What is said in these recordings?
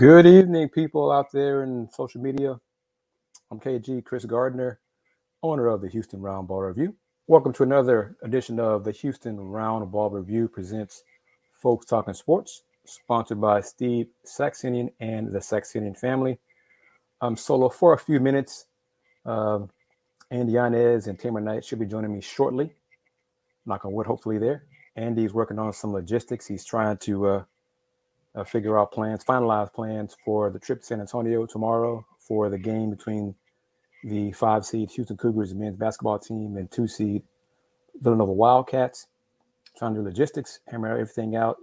Good evening, people out there in social media. I'm KG Kris Gardner, owner of the Houston Round Ball Review. Welcome to another edition of the Houston Round Ball Review presents Folks Talking Sports, sponsored by Steve Saxenian and the Saxenian family. I'm solo for a few minutes. Uh, Andy Yanez and Tamer Knight should be joining me shortly. Knock on wood, hopefully there. Andy's working on some logistics. He's trying to uh, uh, figure out plans, finalize plans for the trip to San Antonio tomorrow for the game between the five seed Houston Cougars men's basketball team and two seed Villanova Wildcats. Trying to do logistics, hammer everything out,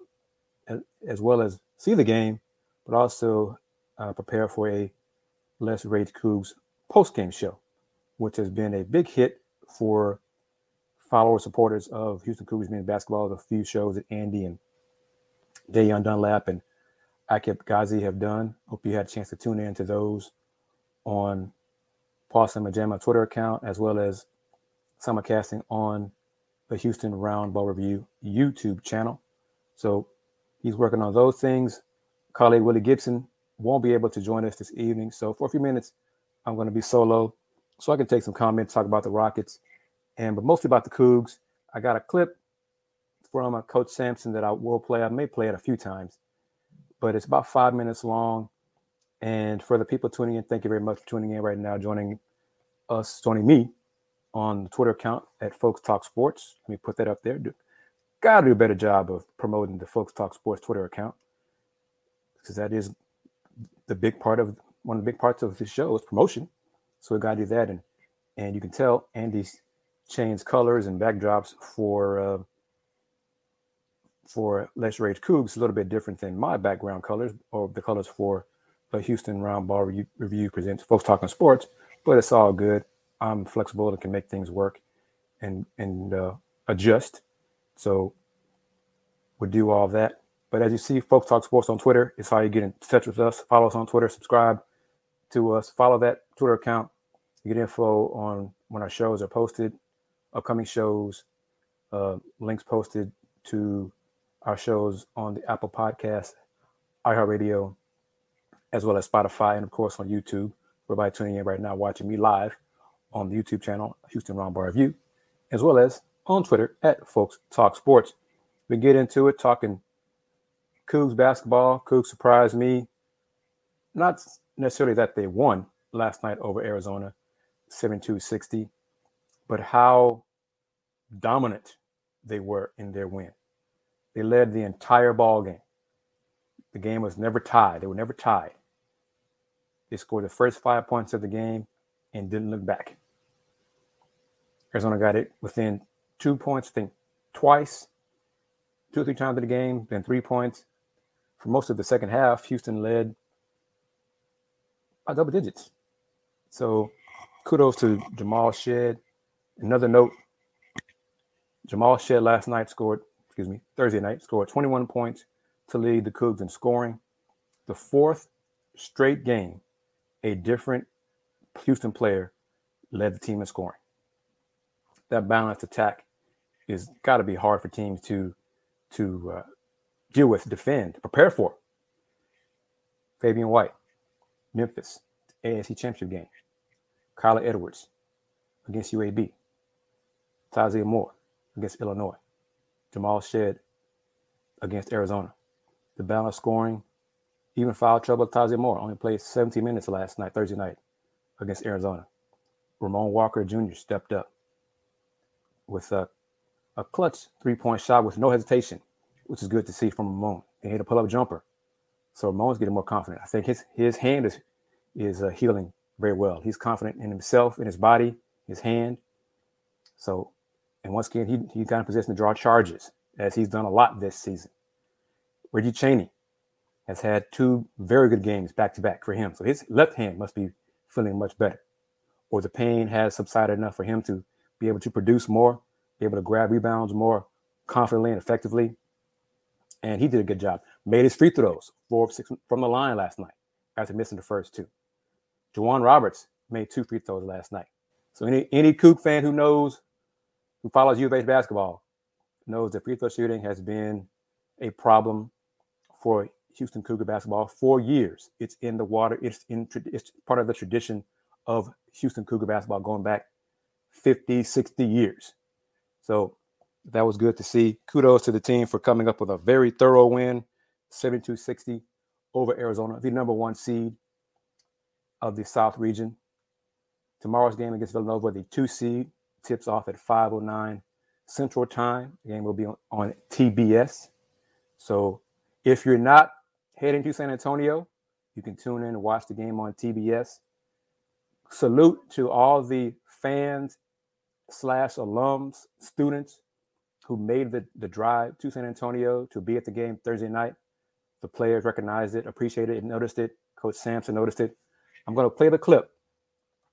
as well as see the game, but also uh, prepare for a Let's Rage Cougs post game show, which has been a big hit for followers, supporters of Houston Cougars men's basketball. The few shows that Andy and Dayon Dunlap and Akib Ghazi have done. Hope you had a chance to tune in to those on Pod Slamma Jamma Twitter account, as well as simulcasting on the Houston Round Ball Review YouTube channel. So he's working on those things. Colleague Willie Gibson won't be able to join us this evening. So for a few minutes, I'm going to be solo so I can take some comments, talk about the Rockets, and but mostly about the Cougs. I got a clip from a Coach Sampson that I will play. I may play it a few times, but it's about five minutes long. And for the people tuning in, thank you very much for tuning in right now, joining us, joining me on the Twitter account at Folks Talk Sports. Let me put that up there. Do, gotta do a better job of promoting the Folks Talk Sports Twitter account because that is the big part of one of the big parts of this show is promotion. So we gotta do that, and and you can tell Andy's changed colors and backdrops for uh, for Let's Rage Cougs a little bit different than my background colors or the colors for the Houston Round Ball Review, Review presents Folks Talking Sports, but it's all good. I'm flexible and can make things work and and uh, adjust. So we'll do all that. But as you see, Folks Talk Sports on Twitter is how you get in touch with us. Follow us on Twitter, subscribe to us, follow that Twitter account. You get info on when our shows are posted, upcoming shows, uh, links posted to our shows on the Apple Podcast, iHeartRadio, as well as Spotify, and of course on YouTube. Everybody tuning in right now, watching me live on the YouTube channel, Houston Round Ball Review, as well as on Twitter at Folks Talk Sports. We get into it talking Cougs basketball. Cougs surprised me. Not necessarily that they won last night over Arizona, 72-60, but how dominant they were in their win. They led the entire ball game. The game was never tied. They were never tied. They scored the first five points of the game and didn't look back. Arizona got it within two points, I think twice, two or three times in the game, then three points. For most of the second half, Houston led by double digits. So kudos to Jamal Shead. Another note Jamal Shead last night scored excuse me, Thursday night, scored 21 points to lead the Cougs in scoring. The fourth straight game, a different Houston player led the team in scoring. That balanced attack is got to be hard for teams to to uh, deal with, defend, prepare for. Fabian White, Memphis, AAC championship game. Kyler Edwards against UAB. Taze Moore against Illinois. Jamal Shead against Arizona. The balance scoring, even foul trouble. Taze Moore only played 17 minutes last night, Thursday night, against Arizona. Ramon Walker Jr. stepped up with a, a clutch three point shot with no hesitation, which is good to see from Ramon. He hit a pull up jumper. So Ramon's getting more confident. I think his his hand is is uh, healing very well. He's confident in himself, in his body, his hand. So and once again, he, he got in position to draw charges, as he's done a lot this season. Reggie Chaney has had two very good games back to back for him. So his left hand must be feeling much better. Or the pain has subsided enough for him to be able to produce more, be able to grab rebounds more confidently and effectively. And he did a good job. Made his free throws, four of six from the line last night after missing the first two. J'Wan Roberts made two free throws last night. So any any Coug fan who knows who follows U of H basketball knows that free throw shooting has been a problem for Houston Cougar basketball for years. It's in the water. It's in it's part of the tradition of Houston Cougar basketball going back 50, 60 years. So that was good to see. Kudos to the team for coming up with a very thorough win, 72-60 over Arizona, the number one seed of the South region. Tomorrow's game against Villanova, the two seed, tips off at 509 Central Time. The game will be on, on TBS. So if you're not heading to San Antonio, you can tune in and watch the game on TBS. Salute to all the fans slash alums, students who made the, the drive to San Antonio to be at the game Thursday night. The players recognized it, appreciated it, noticed it. Coach Sampson noticed it. I'm going to play the clip.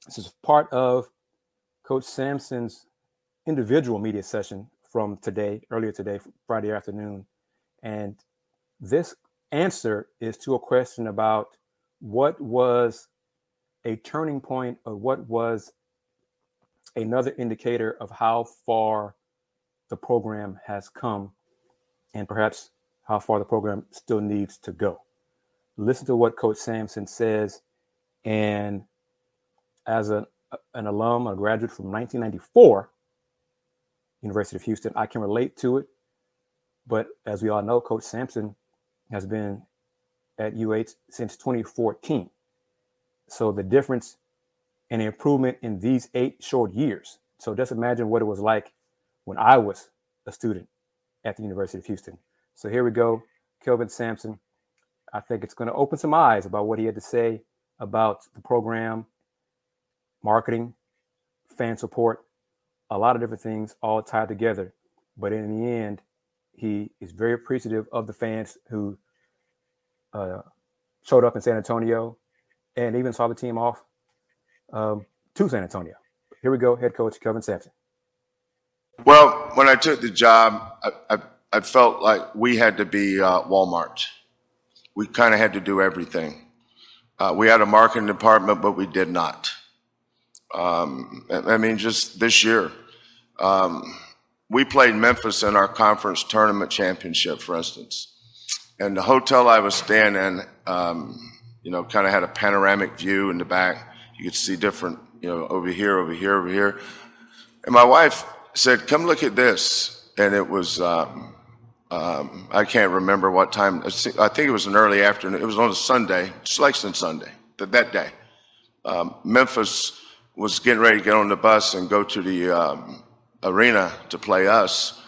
This is part of Coach Sampson's individual media session from today, earlier today, Friday afternoon. And this answer is to a question about what was a turning point or what was another indicator of how far the program has come and perhaps how far the program still needs to go. Listen to what Coach Sampson says. And as a, an alum, a graduate from 1994, University of Houston, I can relate to it. But as we all know, Coach Sampson has been at UH since 2014. So the difference and improvement in these eight short years. So just imagine what it was like when I was a student at the University of Houston. So here we go, Kelvin Sampson. I think it's going to open some eyes about what he had to say about the program, marketing, fan support, a lot of different things all tied together. But in the end, he is very appreciative of the fans who uh, showed up in San Antonio and even saw the team off um, to San Antonio. Here we go, head coach Kelvin Sampson. Well, when I took the job, I, I, I felt like we had to be uh, Walmart. We kind of had to do everything. Uh, we had a marketing department, but we did not. Um, I mean, just this year, um, we played Memphis in our conference tournament championship, for instance. And the hotel I was staying in, um, you know, kind of had a panoramic view in the back. You could see different, you know, over here, over here, over here. And my wife said, "Come look at this." And it was, um, um, I can't remember what time. I think it was an early afternoon. It was on a Sunday, Selection Sunday, that, that day. Um, Memphis was getting ready to get on the bus and go to the um, arena to play us,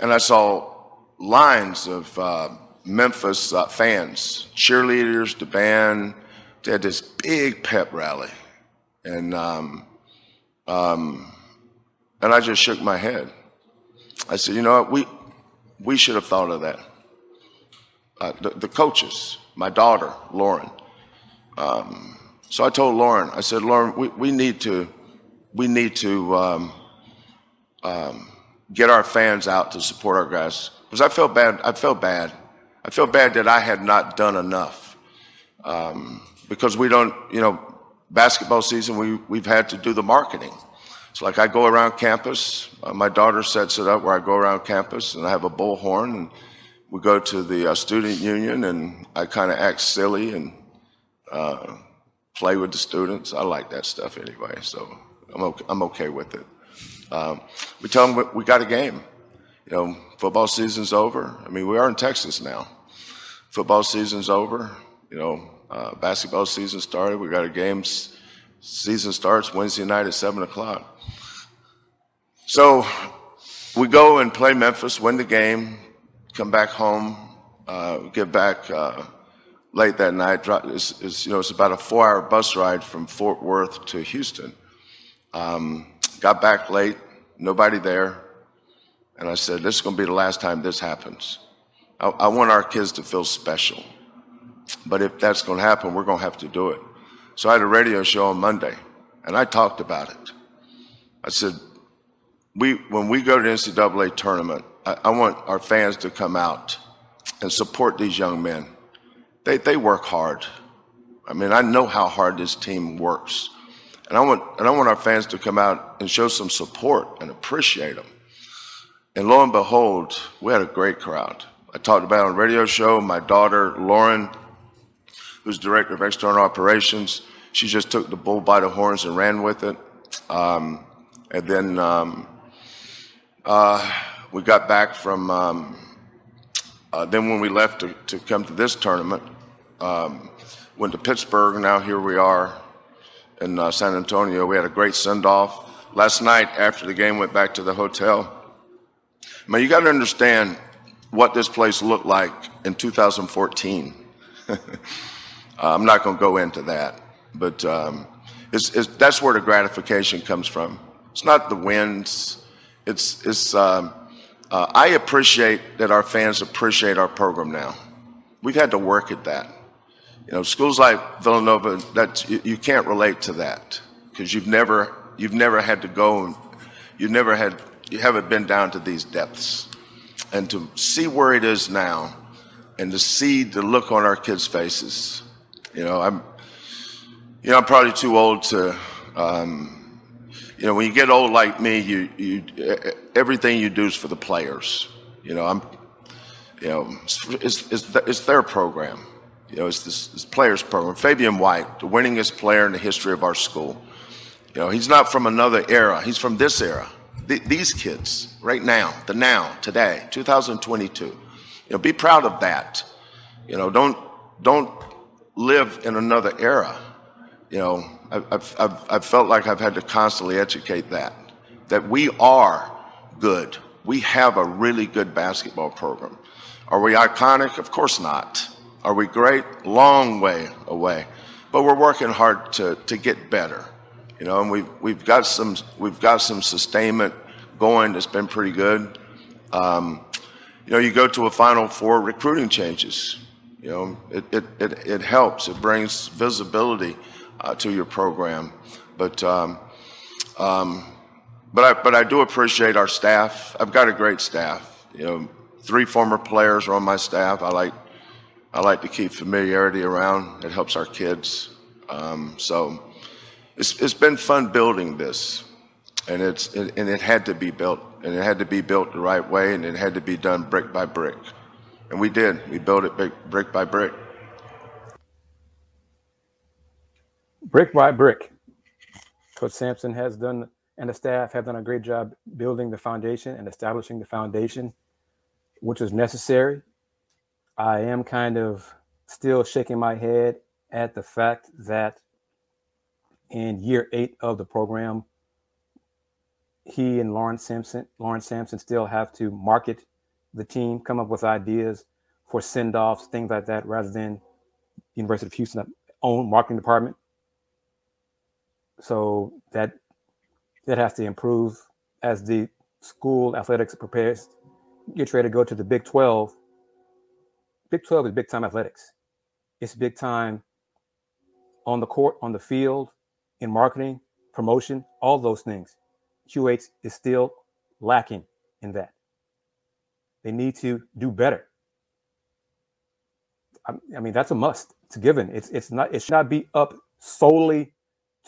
and I saw lines of uh, Memphis uh, fans, cheerleaders, the band. They had this big pep rally, and um, um, and I just shook my head. I said, you know what, we we should have thought of that. Uh, the, the, coaches, my daughter Lauren. Um, so I told Lauren, I said, Lauren, we, we need to we need to um, um, get our fans out to support our guys because I felt bad. I felt bad I felt bad that I had not done enough um, because we don't, you know, basketball season, we, we've had to do the marketing. It's like I go around campus. Uh, my daughter sets it up where I go around campus and I have a bullhorn and we go to the uh, student union and I kind of act silly and uh, play with the students. I like that stuff anyway, so I'm okay, I'm okay with it. Um, we tell them we got a game you know, football season's over. I mean, we are in Texas now. Football season's over. You know, uh, basketball season started. We got a game. Season starts Wednesday night at seven o'clock. So we go and play Memphis, win the game, come back home, uh, get back uh, late that night. It's, it's, you know, it's about a four-hour bus ride from Fort Worth to Houston. Um, got back late, nobody there. And I said, this is going to be the last time this happens. I, I want our kids to feel special. But if that's going to happen, we're going to have to do it. So I had a radio show on Monday, and I talked about it. I said, we, when we go to the NCAA tournament, I, I want our fans to come out and support these young men. They, they work hard. I mean, I know how hard this team works. And I want, and I want our fans to come out and show some support and appreciate them. And lo and behold, we had a great crowd. I talked about on a radio show. My daughter, Lauren, who's director of external operations, she just took the bull by the horns and ran with it. Um, and then um, uh, we got back from, um, uh, then when we left to, to, come to this tournament, um, went to Pittsburgh. Now here we are in uh, San Antonio. We had a great send off. Last night, after the game, went back to the hotel. I mean, you got to understand what this place looked like in 2014. uh, I'm not going to go into that, but um, it's, it's, that's where the gratification comes from. It's not the wins. It's, it's um, uh, I appreciate that our fans appreciate our program now. We've had to work at that. You know, schools like Villanova, that you, you can't relate to that because you've never you've never had to go and you've never had you haven't been down to these depths. And to see where it is now and to see the look on our kids' faces, you know, I'm you know, I'm probably too old to um, you know, when you get old like me, you you everything you do is for the players. You know, I'm you know, it's, it's, it's their program. You know, it's this, players program. Fabian White, the winningest player in the history of our school. You know, he's not from another era. He's from this era. Th- these kids, right now, the now, today, 2022. You know, be proud of that. You know, don't don't live in another era. You know, I've, I've, I've felt like I've had to constantly educate that, that we are good. We have a really good basketball program. Are we iconic? Of course not. Are we great? Long way away. But we're working hard to, to get better. You know, and we've, we've, got some, we've got some sustainment going that's been pretty good. Um, you know, you go to a Final Four, recruiting changes. You know, it, it, it, it helps. It brings visibility uh, to your program. But, um, um, but, I, but I do appreciate our staff. I've got a great staff. You know, three former players are on my staff. I like I like to keep familiarity around. It helps our kids. Um, so it's, it's been fun building this, and it's it, and it had to be built, and it had to be built the right way, and it had to be done brick by brick, and we did. We built it brick, brick by brick. Brick by brick. Coach Sampson has done, and the staff have done a great job building the foundation and establishing the foundation, which is necessary I am kind of still shaking my head at the fact that in year eight of the program, he and Lauren Sampson, Lauren Sampson still have to market the team, come up with ideas for send-offs, things like that, rather than University of Houston uh, own marketing department. So that that has to improve as the school athletics prepares get ready to go to the Big 12 Big 12 is big time athletics. It's big time on the court, on the field, in marketing, promotion, all those things. QH is still lacking in that. They need to do better. I, I mean, that's a must. It's given. It's it's not. It should not be up solely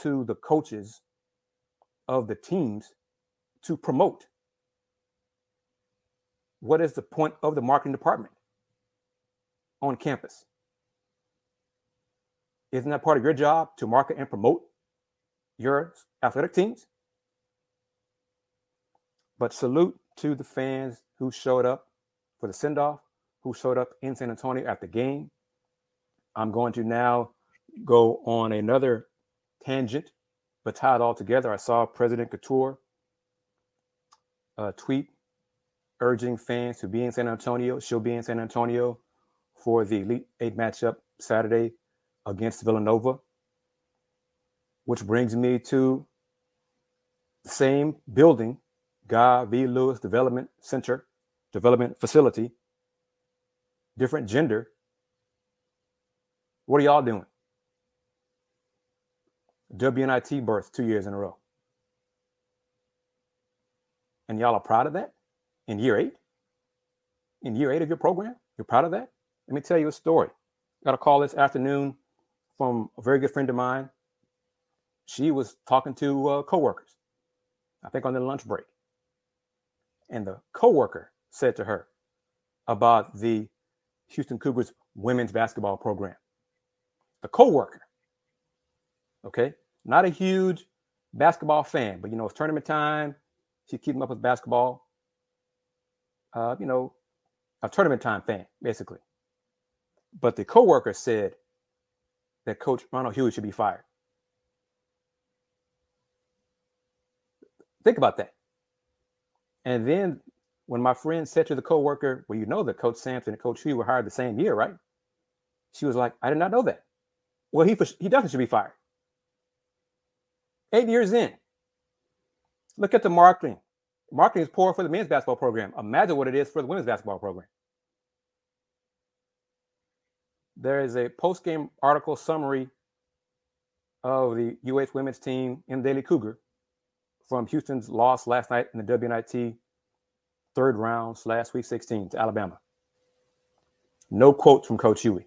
to the coaches of the teams to promote. What is the point of the marketing department? on campus. Isn't that part of your job to market and promote your athletic teams? But salute to the fans who showed up for the send off, who showed up in San Antonio at the game. I'm going to now go on another tangent, but tie it all together. I saw President Khator uh, tweet urging fans to be in San Antonio. She'll be in San Antonio for the Elite Eight matchup Saturday against Villanova, which brings me to the same building, Guy V. Lewis Development Center, Development Facility, different gender. What are y'all doing? WNIT berth two years in a row. And y'all are proud of that in year eight? In year eight of your program? You're proud of that? Let me tell you a story. Got a call this afternoon from a very good friend of mine. She was talking to uh, coworkers, I think on their lunch break. And the coworker said to her, about the Houston Cougars women's basketball program. A coworker, okay, not a huge basketball fan, but you know it's tournament time. She's keeping up with basketball. Uh, you know, a tournament time fan, basically. But the coworker said that Coach Ronald Hughey should be fired. Think about that. And then when my friend said to the coworker, "Well, you know that Coach Sampson and Coach Hughey were hired the same year, right?" She was like, "I did not know that." Well, he he definitely should be fired. Eight years in, look at the marketing. Marketing is poor for the men's basketball program. Imagine what it is for the women's basketball program. There is a post-game article summary of the UH women's team in Daily Cougar from Houston's loss last night in the WNIT third round last week 16 to Alabama. No quotes from Coach Hughey.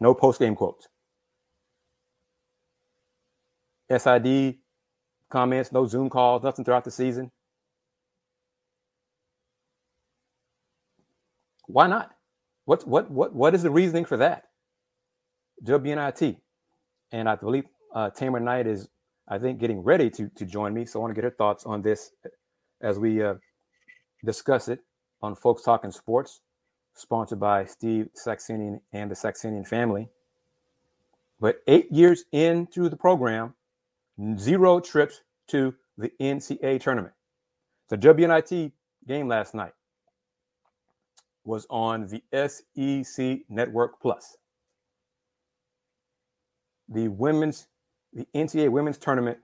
No post-game quotes. SID comments, no Zoom calls, nothing throughout the season. Why not? What what what what is the reasoning for that? WNIT, and I believe uh, Tamer Knight is, I think, getting ready to to join me. So I want to get her thoughts on this as we uh, discuss it on Folks Talking Sports, sponsored by Steve Saxenian and the Saxenian family. But eight years into the program, zero trips to the NCAA tournament. The WNIT game last night was on the SEC Network Plus. The women's, the NCAA women's tournament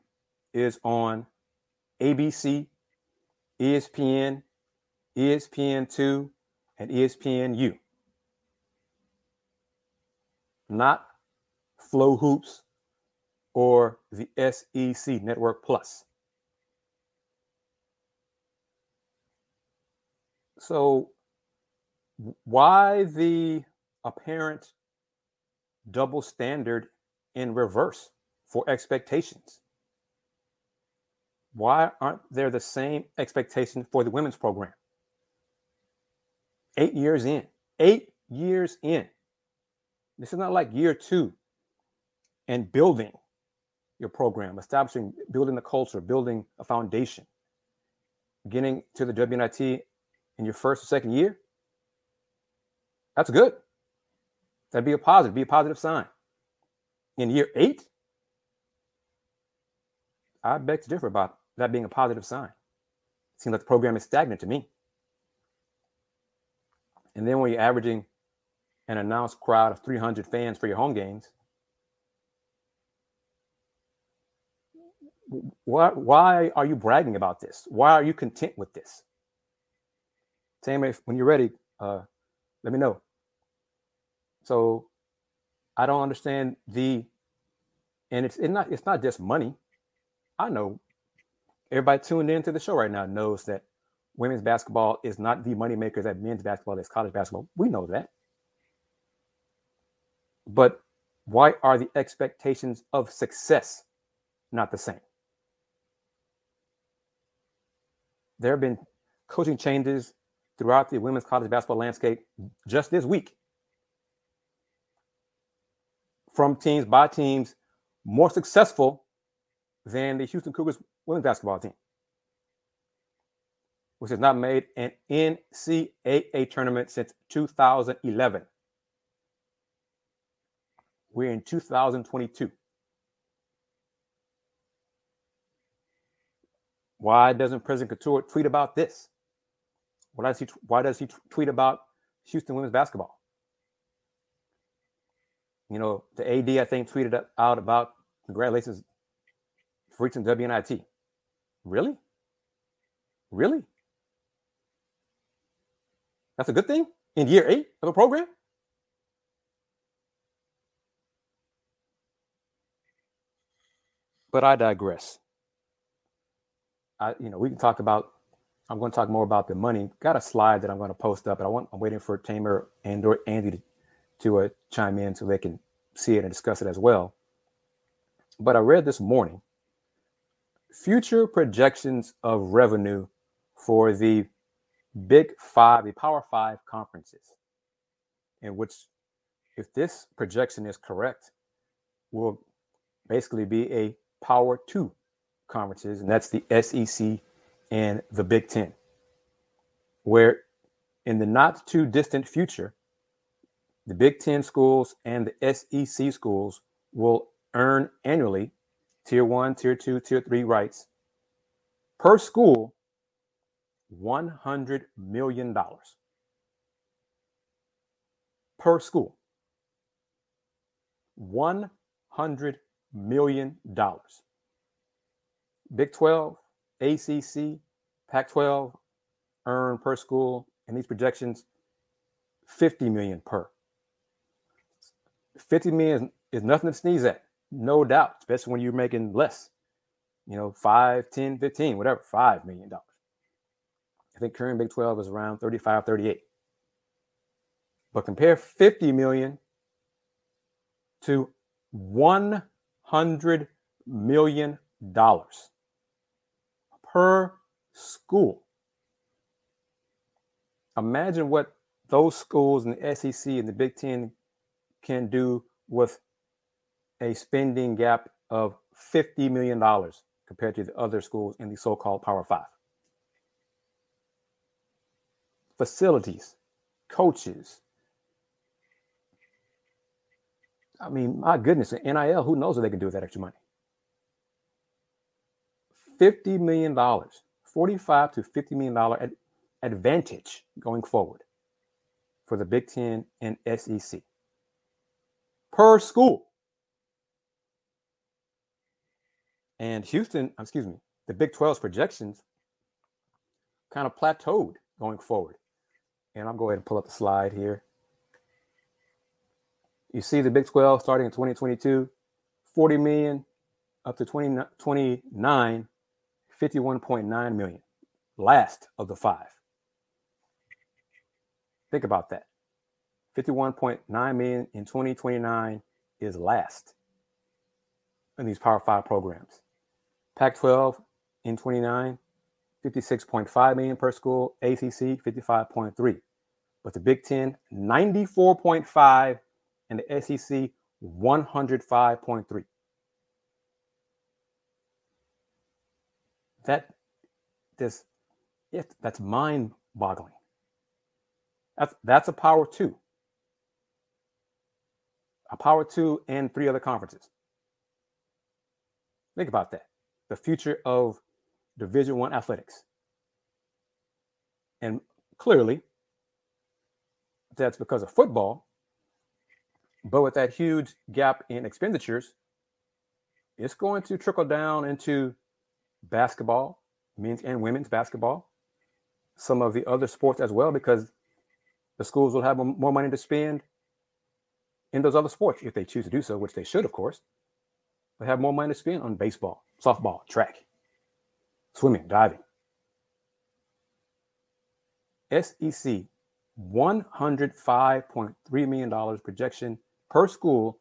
is on ABC, ESPN, ESPN2, and ESPNU. Not FloHoops or the SEC Network Plus. So, why the apparent double standard in reverse for expectations? Why aren't there the same expectations for the women's program? Eight years in, eight years in. This is not like year two and building your program, establishing, building the culture, building a foundation, getting to the WNIT in your first or second year. That's good. That'd be a positive, be a positive sign. In year eight, I beg to differ about that being a positive sign. It seems like the program is stagnant to me. And then when you're averaging an announced crowd of 300 fans for your home games, why, why are you bragging about this? Why are you content with this? Sam, if when you're ready, uh, let me know. So I don't understand the, and it's, it's not it's not just money. I know everybody tuned into the show right now knows that women's basketball is not the moneymaker that men's basketball is college basketball. We know that. But why are the expectations of success not the same? There have been coaching changes throughout the women's college basketball landscape just this week from teams by teams more successful than the Houston Cougars women's basketball team which has not made an NCAA tournament since 2011. We're in 2022. Why doesn't President Khator tweet about this? Why does he, why does he tweet about Houston women's basketball? You know, the AD, I think, tweeted out about congratulations for reaching WNIT. Really? Really? That's a good thing in year eight of a program. But I digress. I, you know, we can talk about. I'm going to talk more about the money. Got a slide that I'm going to post up, and I want. I'm waiting for Tamer and or Andy to, to uh, chime in so they can see it and discuss it as well. But I read this morning future projections of revenue for the Big Five, the Power Five conferences, in which, if this projection is correct, will basically be a Power Two conferences, and that's the SEC and the Big Ten, where in the not too distant future, the Big Ten schools and the SEC schools will earn annually tier one, tier two, tier three rights per school $100 million per school. $100 million. Big 12, ACC, Pac 12 earn per school in these projections 50 million per. 50 million is nothing to sneeze at, no doubt, especially when you're making less, you know, 5, 10, 15, whatever, $5 million. I think current Big 12 is around 35, 38. But compare 50 million to 100 million dollars per school. Imagine what those schools in the SEC and the Big Ten can do with a spending gap of $50 million compared to the other schools in the so called Power Five. Facilities, coaches. I mean, my goodness, NIL, who knows what they can do with that extra money? $50 million, 45 to $50 million ad- advantage going forward for the Big Ten and SEC per school. And Houston, uh, excuse me, the Big 12's projections kind of plateaued going forward. And I'll go ahead and pull up the slide here. You see the Big 12 starting in 2022, 40 million up to 2029, 51.9 million. Last of the five. Think about that. 51.9 million in 2029 is last in these Power Five programs. Pac 12 in 29, 56.5 million per school, ACC 55.3. But the Big Ten, 94.5, and the SEC, 105.3. That this it, that's mind boggling. That's that's a power two. A power two and three other conferences. Think about that. The future of Division One athletics. And clearly, that's because of football. But with that huge gap in expenditures, it's going to trickle down into basketball, men's and women's basketball, some of the other sports as well, because the schools will have more money to spend in those other sports if they choose to do so, which they should, of course. They have more money to spend on baseball, softball, track, swimming, diving. SEC, $105.3 million projection per school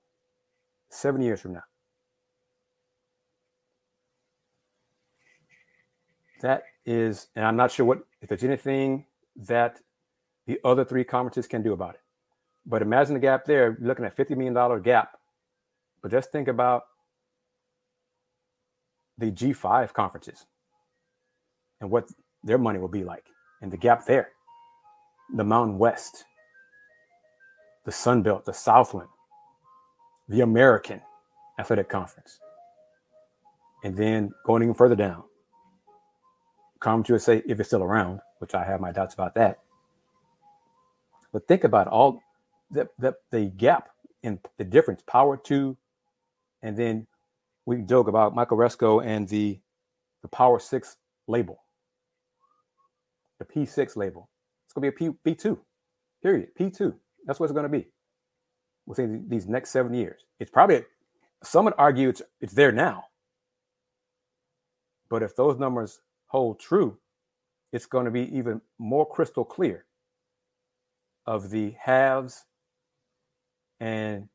seven years from now. That is, and I'm not sure what, if there's anything that the other three conferences can do about it. But imagine the gap there, looking at $50 million gap. But just think about the G5 conferences and what their money will be like and the gap there. The Mountain West, the Sun Belt, the Southland, the American Athletic Conference. And then going even further down, Conference USA, if it's still around, which I have my doubts about that. But think about all the, the, the gap in the difference, power two, and then we joke about Mike Aresco and the the Power Six label, the P6 label. It's going to be a P P2, period. P2. That's what it's going to be within these next seven years. It's probably some would argue it's it's there now, but if those numbers hold true, it's going to be even more crystal clear of the haves and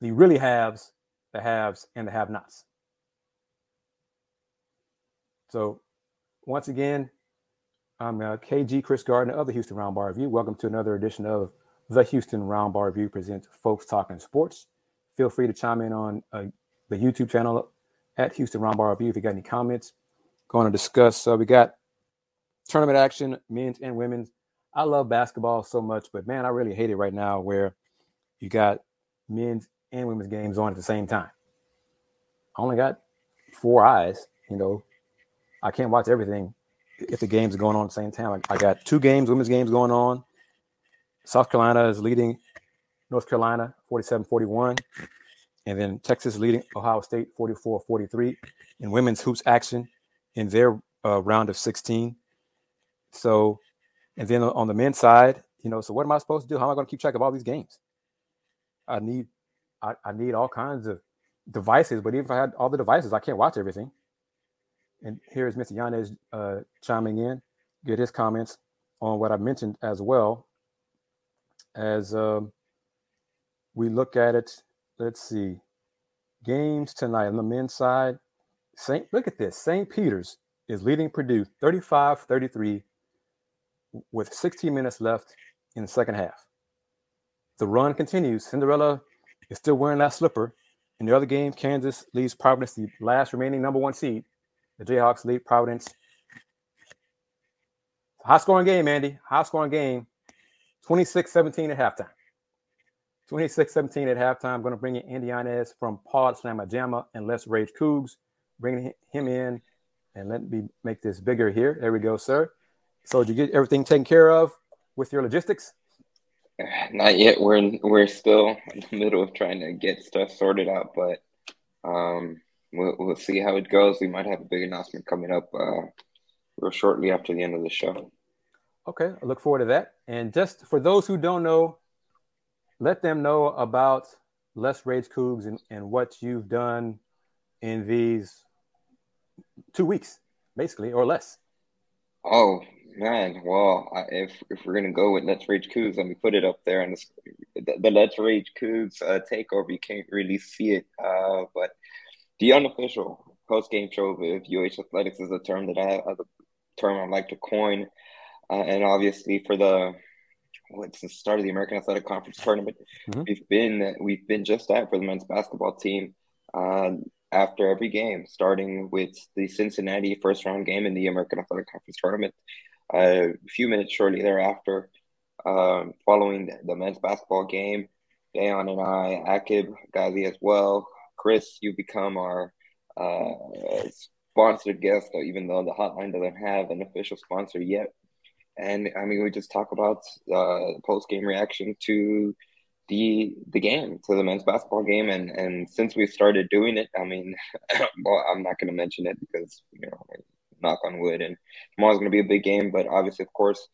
the really haves the haves and the have nots. So, once again, I'm uh, KG Kris Gardner of the Houston Roundball Review. Welcome to another edition of the Houston Roundball Review presents Folks Talking Sports. Feel free to chime in on uh, the YouTube channel at Houston Roundball Review if you got any comments. Going to discuss. Uh, we got tournament action, men's and women's. I love basketball so much, but man, I really hate it right now where you got men's and women's games on at the same time. I only got four eyes, you know. I can't watch everything if the games are going on at the same time. I, I got two games, women's games going on. South Carolina is leading North Carolina 47 41. And then Texas leading Ohio State 44 43 in women's hoops action in their uh, round of 16. So, and then on the men's side, you know, so what am I supposed to do? How am I going to keep track of all these games? I need, I, I need all kinds of devices, but even if I had all the devices, I can't watch everything. And here's Mr. Yanez uh, chiming in, get his comments on what I mentioned as well. As um, we look at it, let's see, games tonight on the men's side. Saint, look at this. St. Peter's is leading Purdue 35 33 with 16 minutes left in the second half. The run continues. Cinderella is still wearing that slipper. In the other game, Kansas leads Providence, the last remaining number one seed. The Jayhawks lead Providence. High scoring game, Andy. High scoring game. 26 17 at halftime. 26 17 at halftime. I'm going to bring in Andy Yanez from Pod Slamma Jamma and Let's Rage Cougs. Bringing him in and let me make this bigger here. There we go, sir. So, did you get everything taken care of with your logistics? Not yet. We're we're still in the middle of trying to get stuff sorted out, but um, we'll, we'll see how it goes. We might have a big announcement coming up uh, real shortly after the end of the show. Okay, I look forward to that. And just for those who don't know, let them know about Let's Rage Cougs and, and what you've done in these two weeks, basically, or less. Oh man, well, I, if if we're gonna go with Let's Rage Cougs, let me put it up there on the, the, the Let's Rage Cougs uh, takeover. You can't really see it, uh, but the unofficial post game show of UH Athletics is a term that I a term I like to coin, uh, and obviously for the what's the start of the American Athletic Conference tournament, mm-hmm. we've been we've been just that for the men's basketball team. Uh, after every game, starting with the Cincinnati first round game in the American Athletic Conference tournament. Uh, a few minutes shortly thereafter, um, following the, men's basketball game, Dayon and I, Akib, Ghazi as well, Kris, you become our uh, sponsored guest, even though the hotline doesn't have an official sponsor yet. And I mean, we just talk about uh, post game reaction to the the game to the men's basketball game. And and since we started doing it i mean well i'm not going to mention it because you know knock on wood and tomorrow's going to be a big game. But obviously of course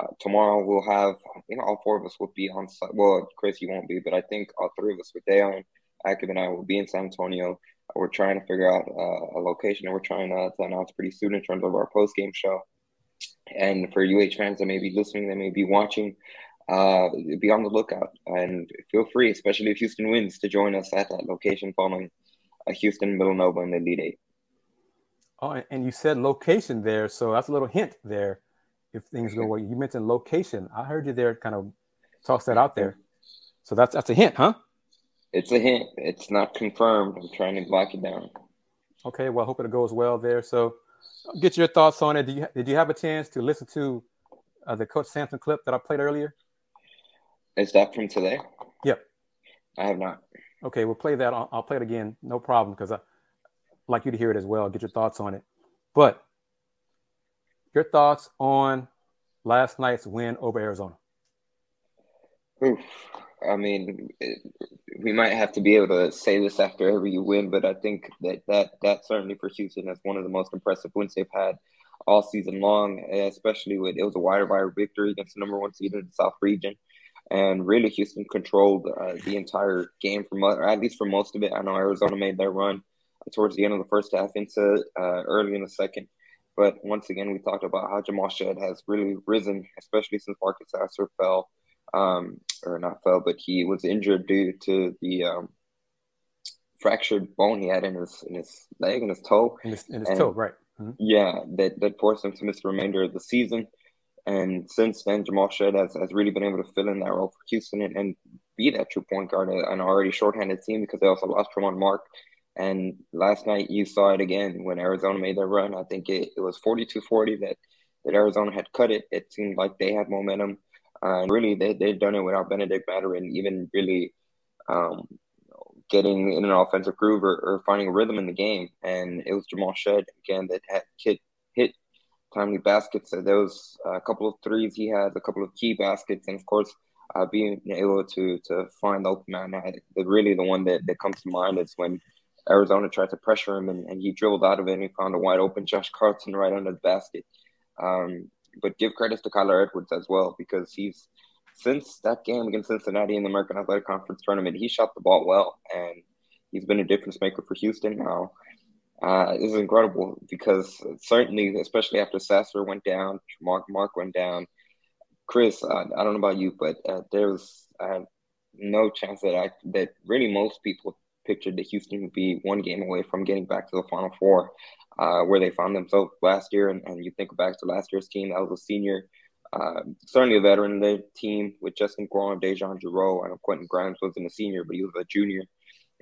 uh, tomorrow we'll have you know all four of us will be on site well chris you won't be but i think all three of us with Dayon, Akib and i will be in san antonio. We're trying to figure out uh, a location and we're trying to, to announce pretty soon in terms of our post game show. And for UH fans that may be listening, that may be watching, uh, be on the lookout and feel free, especially if Houston wins, to join us at that location following a Houston Villanova in the Elite Eight. Oh, and you said location there, so that's a little hint there. If things go well, you mentioned location. I heard you there, kind of toss that out there. So that's that's a hint, huh? It's a hint. It's not confirmed. I'm trying to lock it down. Okay, well, I hope it goes well there. So, get your thoughts on it. Did you did you have a chance to listen to uh, the Coach Sampson clip that I played earlier? Is that from today? Yep. I have not. Okay, we'll play that. I'll, I'll play it again. No problem, because I like you to hear it as well. Get your thoughts on it. But your thoughts on last night's win over Arizona? Oof. I mean, it, we might have to be able to say this after every win, but I think that that that certainly for Houston is one of the most impressive wins they've had all season long, especially with it was a wire wire victory against the number one seed in the South region and really Houston controlled uh, the entire game from at least for most of it. I know Arizona made their run towards the end of the first half into uh, early in the second. But once again, we talked about how Jamal Shead has really risen, especially since Marcus Sasser fell, um, or not fell, but he was injured due to the um, fractured bone he had in his in his leg and his toe. In his, in his and, toe, right? Mm-hmm. Yeah, that that forced him to miss the remainder of the season. And since then, Jamal Shead has, has really been able to fill in that role for Houston and, and be that true point guard, an already shorthanded team because they also lost Tramon Mark. And last night you saw it again when Arizona made their run. I think it, it was 42-40 that, that Arizona had cut it. It seemed like they had momentum. Uh, and really, they, they'd done it without Bennedict Mathurin even really um, getting in an offensive groove or, or, finding a rhythm in the game. And it was Jamal Shead, again, that had hit timely baskets. Those a uh, couple of threes he has, a couple of key baskets, and of course, uh, being able to to find the open man. The, really, the one that, that comes to mind is when Arizona tried to pressure him and, and he dribbled out of it and he found a wide open Josh Carlton right under the basket. Um, but give credit to Kyler Edwards as well because he's since that game against Cincinnati in the American Athletic Conference tournament, he shot the ball well and he's been a difference maker for Houston now. Uh, is incredible because certainly, especially after Sasser went down, Mark Mark went down. Chris, uh, I don't know about you, but uh, there was uh, no chance that I that really most people pictured that Houston would be one game away from getting back to the Final Four, uh, where they found themselves last year. And, and you think back to last year's team, that was a senior, uh, certainly a veteran the team with Justin DeJon Jarreau. I know Quentin Grimes wasn't a senior, but he was a junior.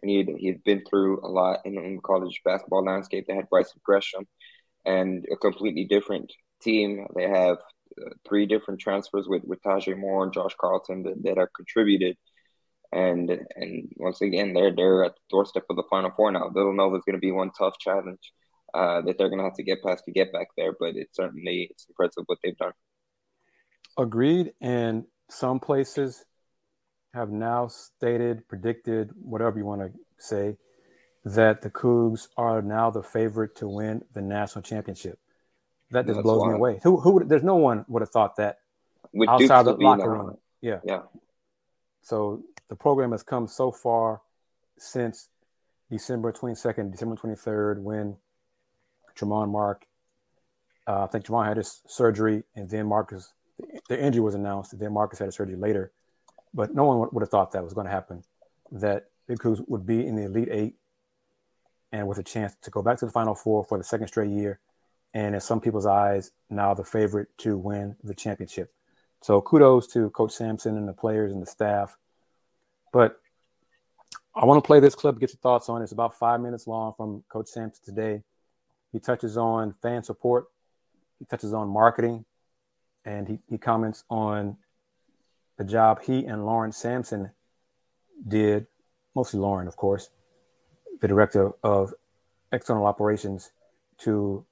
And he he had been through a lot in, the college basketball landscape. They had Brison Gresham and a completely different team. They have uh, three different transfers with, with Taze Moore and Josh Carlton that, that have contributed and and once again they're they're at the doorstep of the final four now. They'll know there's going to be one tough challenge uh, that they're going to have to get past to get back there, but it's certainly it's impressive what they've done. Agreed, and some places have now stated, predicted, whatever you want to say, that the Cougs are now the favorite to win the national championship. That just blows wild. me away. Who who would, there's no one would have thought that With outside Duke the locker room. Yeah. Yeah. So the program has come so far since December 22nd, December 23rd, when Tramon Mark, uh, I think Tramon had his surgery, and then Marcus, the injury was announced, and then Marcus had a surgery later. But no one would have thought that was going to happen, that Big Cougs would be in the Elite Eight and with a chance to go back to the Final Four for the second straight year. And in some people's eyes, now the favorite to win the championship. So kudos to Coach Sampson and the players and the staff but I want to play this clip, get your thoughts on it. It's about five minutes long from Coach Sampson today. He touches on fan support, he touches on marketing, and he, he comments on the job he and Lauren Sampson did, mostly Lauren, of course, the director of external operations, to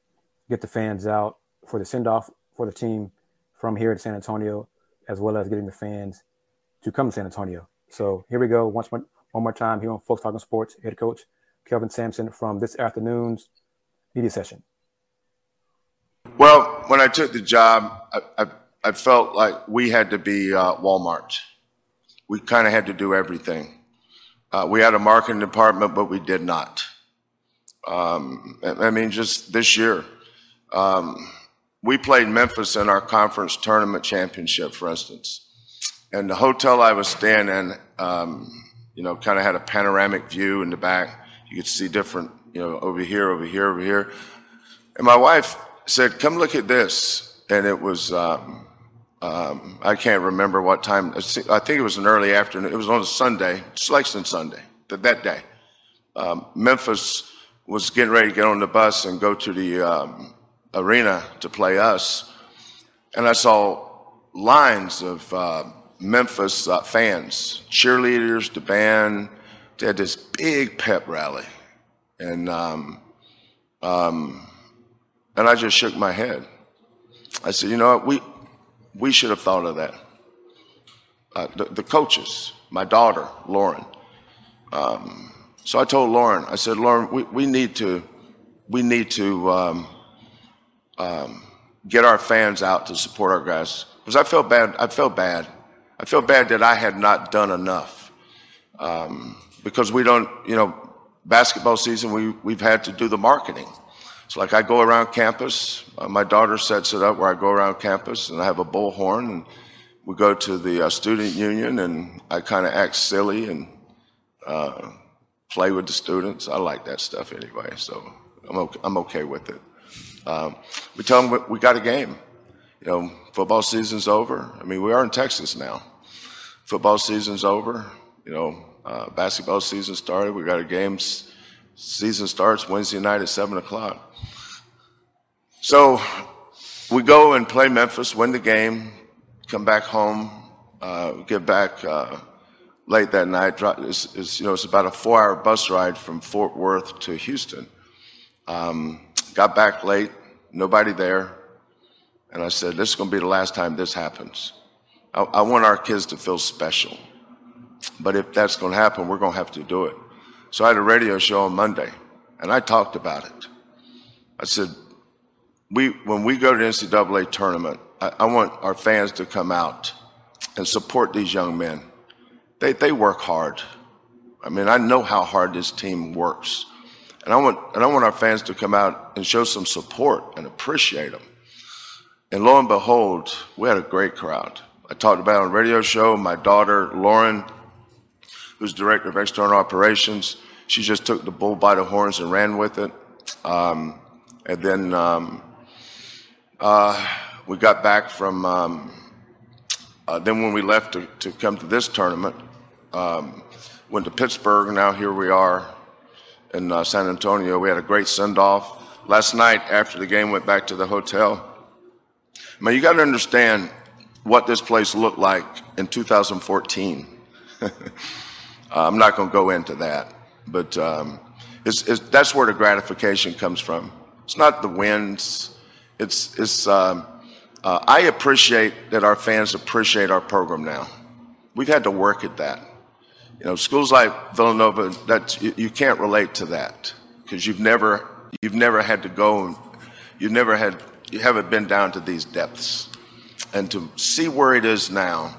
get the fans out for the send off for the team from here to San Antonio, as well as getting the fans to come to San Antonio. So here we go. Once more, one more time here on Folks Talking Sports, head coach Kelvin Sampson from this afternoon's media session. Well, when I took the job, I, I, I felt like we had to be uh, Walmart. We kind of had to do everything. Uh, we had a marketing department, but we did not. Um, I mean, just this year, um, we played Memphis in our conference tournament championship, for instance. And the hotel I was staying in, um, you know, kind of had a panoramic view in the back. You could see different, you know, over here, over here, over here. And my wife said, "Come look at this." And it was, um, um, I can't remember what time. I think it was an early afternoon. It was on a Sunday, Selection Sunday, that, that day. Um, Memphis was getting ready to get on the bus and go to the um, arena to play us. And I saw lines of uh, Memphis uh, fans, cheerleaders, the band. They had this big pep rally, and um, um, and I just shook my head. I said, you know what, we we should have thought of that. Uh, the, the, coaches, my daughter Lauren. Um, so I told Lauren, I said, Lauren, we, we need to we need to um, um, get our fans out to support our guys because I felt bad. I felt bad I felt bad that I had not done enough um, because we don't, you know, basketball season, we, we've had to do the marketing. Like, I go around campus. Uh, my daughter sets it up where I go around campus and I have a bullhorn and we go to the uh, student union and I kind of act silly and uh, play with the students. I like that stuff anyway, so I'm okay, I'm okay with it. Um, we tell them we got a game. You know, football season's over. I mean, we are in Texas now. Football season's over. You know, uh, basketball season started. We got a game. Season starts Wednesday night at seven o'clock. So we go and play Memphis, win the game, come back home, uh, get back uh, late that night. It's, it's, you know, it's about a four-hour bus ride from Fort Worth to Houston. Um, got back late, nobody there, and I said, "This is going to be the last time this happens. I, I want our kids to feel special, but if that's going to happen, we're going to have to do it." So I had a radio show on Monday, and I talked about it. I said, "We when we go to the NCAA tournament, I, I want our fans to come out and support these young men." they, they work hard. I mean, I know how hard this team works. And I want, and I want our fans to come out and show some support and appreciate them. And lo and behold, we had a great crowd. I talked about it on radio show. My daughter, Lauren, who's director of external operations, she just took the bull by the horns and ran with it. Um, and then um, uh, we got back from, um, uh, then when we left to, to come to this tournament, um, went to Pittsburgh, now here we are in uh, San Antonio. We had a great send off. Last night, after the game, went back to the hotel. Mean, you got to understand what this place looked like in 2014. uh, I'm not going to go into that, but um, it's, it's, that's where the gratification comes from. It's not the wins. It's, it's um, uh, I appreciate that our fans appreciate our program now. We've had to work at that. You know, schools like Villanova, that you, you can't relate to that because you've never you've never had to go and you've never had you haven't been down to these depths, and to see where it is now,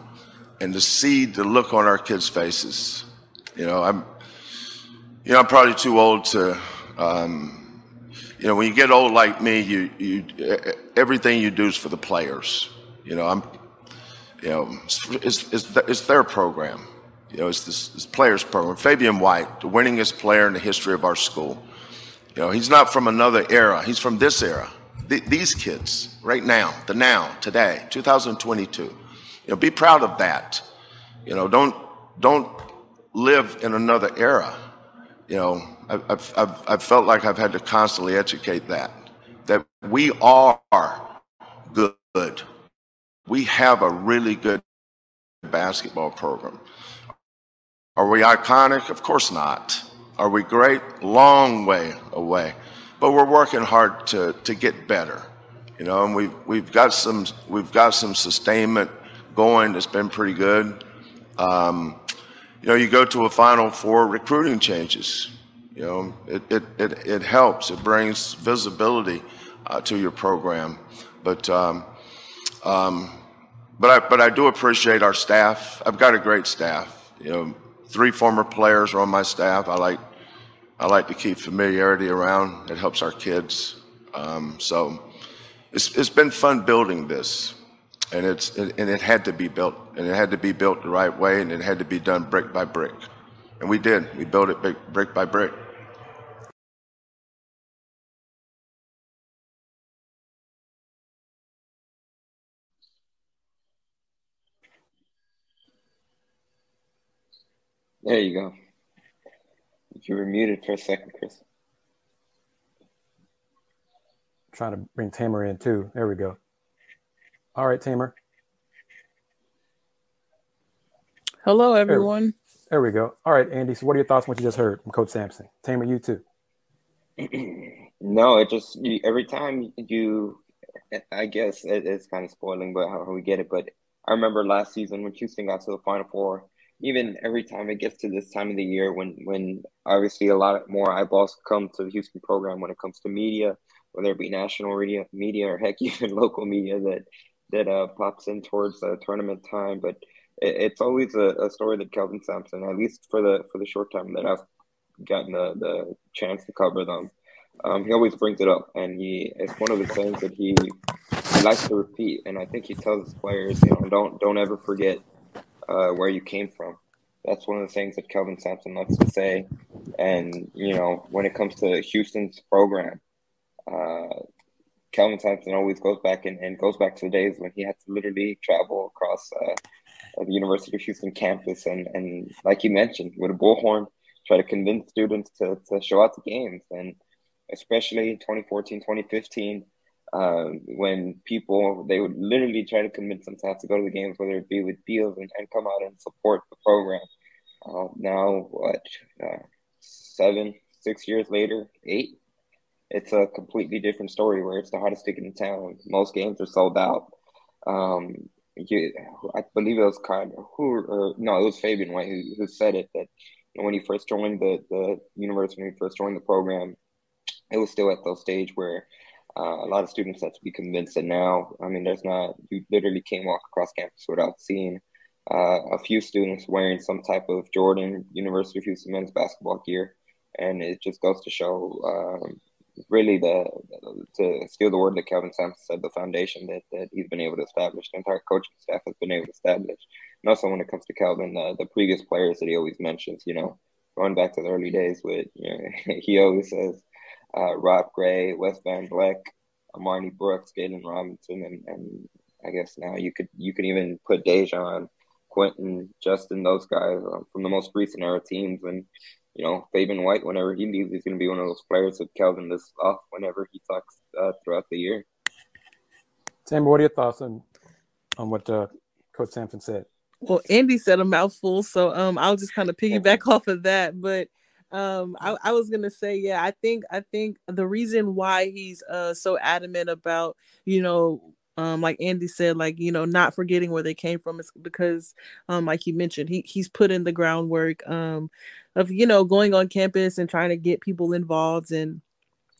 and to see the look on our kids' faces. You know, I'm you know I'm probably too old to. Um, you know, when you get old like me, you you everything you do is for the players. You know, I'm you know, it's, it's, it's their program. You know, it's this, this players program. Fabian White, the winningest player in the history of our school. You know, he's not from another era. He's from this era. Th- these kids, right now, the now, today, 2022. You know, be proud of that. You know, don't don't live in another era. You know, I've, I've, I've felt like I've had to constantly educate that that we are good. We have a really good basketball program. Are we iconic? Of course not. Are we great? Long way away. But we're working hard to, to get better. You know, and we've, we've, got some, we've got some sustainment going that's been pretty good. Um, you know, you go to a Final Four, recruiting changes. You know, it, it, it, it helps. It brings visibility uh, to your program. But, um, um, but, I, but I do appreciate our staff. I've got a great staff. You know, three former players are on my staff. I like I like to keep familiarity around. It helps our kids. Um, so it's it's been fun building this, and it's and it had to be built, and it had to be built the right way, and it had to be done brick by brick, and we did. We built it brick, brick by brick. There you go. You were muted for a second, Chris. trying to bring Tamer in too. There we go. All right, Tamer. Hello, everyone. There, there, we go. All right, Andy. So, what are your thoughts on what you just heard from Coach Sampson? Tamer, you too. no, it just you, every time you, I guess it, it's kind of spoiling, but how, how we get it. But I remember last season when Houston got to the Final Four even every time it gets to this time of the year when when obviously a lot more eyeballs come to the Houston program when it comes to media, whether it be national media, media or heck even local media that that uh, pops in towards the tournament time. But it, it's always a, a, story that Kelvin Sampson, at least for the for the short time that I've gotten the, the chance to cover them, um, he always brings it up, and he it's one of the things that he, he likes to repeat. And I think he tells his players, you know, don't don't ever forget uh, where you came from. That's one of the things that Kelvin Sampson likes to say. And, you know, when it comes to Houston's program, uh, Kelvin Sampson always goes back and, and goes back to the days when he had to literally travel across uh, the University of Houston campus and, and like you mentioned, with a bullhorn, try to convince students to, to show out the games. And especially 2014, 2015, um, when people, they would literally try to convince them to have to go to the games, whether it be with deals and, and come out and support the program. Uh, now, what, uh, seven, six years later, eight, it's a completely different story where it's the hottest ticket in town. Most games are sold out. Um, you, I believe it was kind of who, or no, it was Fabian White who, who said it that when he first joined the, the university, when he first joined the program, it was still at the stage where uh, a lot of students had to be convinced. And now, I mean, there's not, you literally can't walk across campus without seeing uh, a few students wearing some type of Jordan University of Houston men's basketball gear. And it just goes to show um, really the, to steal the word that Kelvin Sampson said, the foundation that, that he's been able to establish, the entire coaching staff has been able to establish. And also when it comes to Kelvin, uh, the previous players that he always mentions, you know, going back to the early days with, you know, he always says uh, Rob Gray, Wes VanBeck, Brooks, Galen Robinson, and, and I guess now you could you could even put DeJon, Quentin, Justin, those guys uh, from the most recent era teams, and you know, Fabian White, whenever he leaves, he's going to be one of those players that Kelvin this off whenever he talks uh, throughout the year. Sam, what are your thoughts on on what uh, Coach Sampson said? Well, Andy said a mouthful, so um, I'll just kind of piggyback off of that. But um, I, I, was gonna say, yeah, I think I think the reason why he's uh so adamant about you know um, like Andy said, like you know, not forgetting where they came from is because, um, like he mentioned, he he's put in the groundwork um, of you know going on campus and trying to get people involved and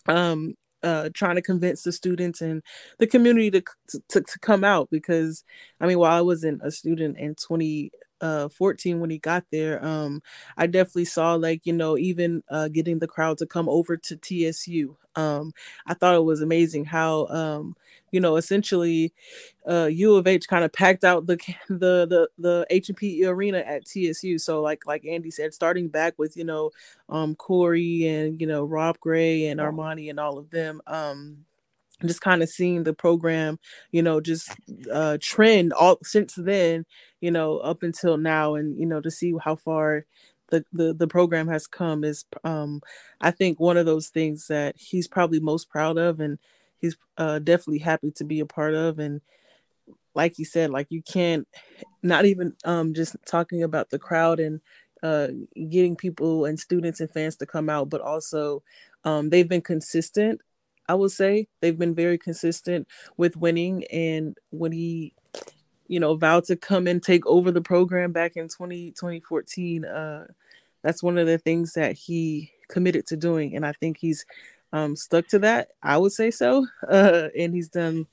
um, uh, trying to convince the students and the community to, to to come out because I mean, while I wasn't a student in 20 uh 14 when he got there um i definitely saw like you know even uh getting the crowd to come over to tsu um i thought it was amazing how um you know, essentially, uh, U of H kind of packed out the the the the H and P arena at TSU. So like like Andy said, starting back with you know, um, Corey and you know Rob Gray and Armoni and all of them. Um, just kind of seeing the program, you know, just uh, trend all since then, you know, up until now, and you know, to see how far the, the the program has come is um I think one of those things that he's probably most proud of and he's uh, definitely happy to be a part of. And like you said like you can't not even um just talking about the crowd and uh getting people and students and fans to come out but also um they've been consistent i would say. They've been very consistent with winning. And when he you know vowed to come and take over the program back in 20 2014 uh that's one of the things that he committed to doing and i think he's um, stuck to that. I would say so, uh, and he's done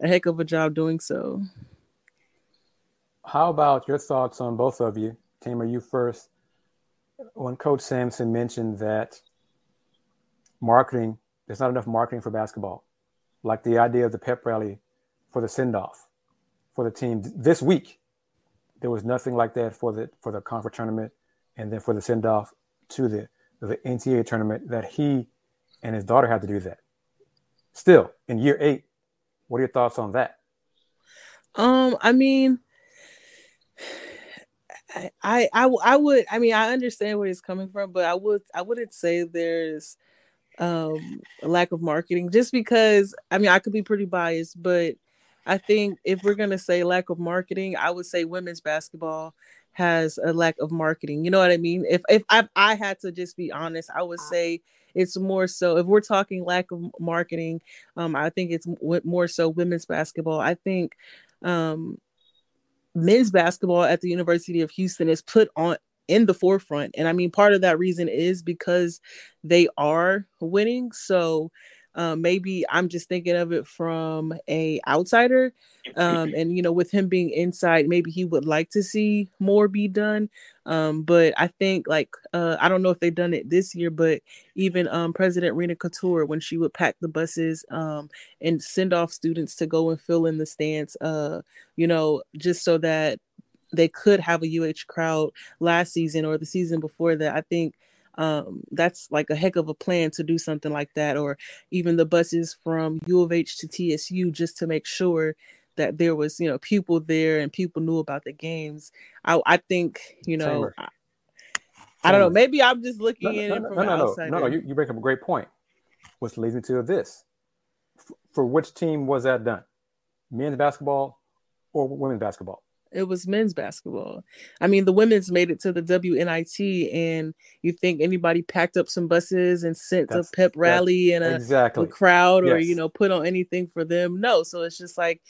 a heck of a job doing so. How about your thoughts on both of you? Tamer, you first. When Coach Sampson mentioned that marketing, there's not enough marketing for basketball, like the idea of the pep rally for the send off for the team this week. There was nothing like that for the for the conference tournament, and then for the send off to the the NCAA tournament that he and his daughter had to do that. Still, in year eight, what are your thoughts on that? Um, I mean, I, I, I would, I mean, I understand where he's coming from, but I would, I wouldn't say there's um a lack of marketing just because, I mean, I could be pretty biased, but I think if we're gonna say lack of marketing, I would say women's basketball has a lack of marketing. You know what I mean? If if I, I had to just be honest, I would say it's more so if we're talking lack of marketing, um, I think it's more so women's basketball. I think um, men's basketball at the University of Houston is put on in the forefront, and I mean part of that reason is because they are winning. So um, maybe I'm just thinking of it from a outsider, um, and you know, with him being inside, maybe he would like to see more be done. Um, but I think like uh, I don't know if they've done it this year, but even um, President Renu Khator, when she would pack the buses um, and send off students to go and fill in the stands, uh, you know, just so that they could have a UH crowd last season or the season before that. I think um, that's like a heck of a plan to do something like that, or even the buses from U of H to TSU just to make sure that there was you know people there and people knew about the games. I, I think you know. I, I, don't know. Maybe I'm just looking no, in no, from no, no, no, no, no. You, you bring up a great point, which leads me to this: for which team was that done? Men's basketball or women's basketball? It was men's basketball. I mean, the women's made it to the WNIT, and you think anybody packed up some buses and sent that's, a pep rally and a, exactly. a crowd, or yes. you know, put on anything for them? No. So it's just like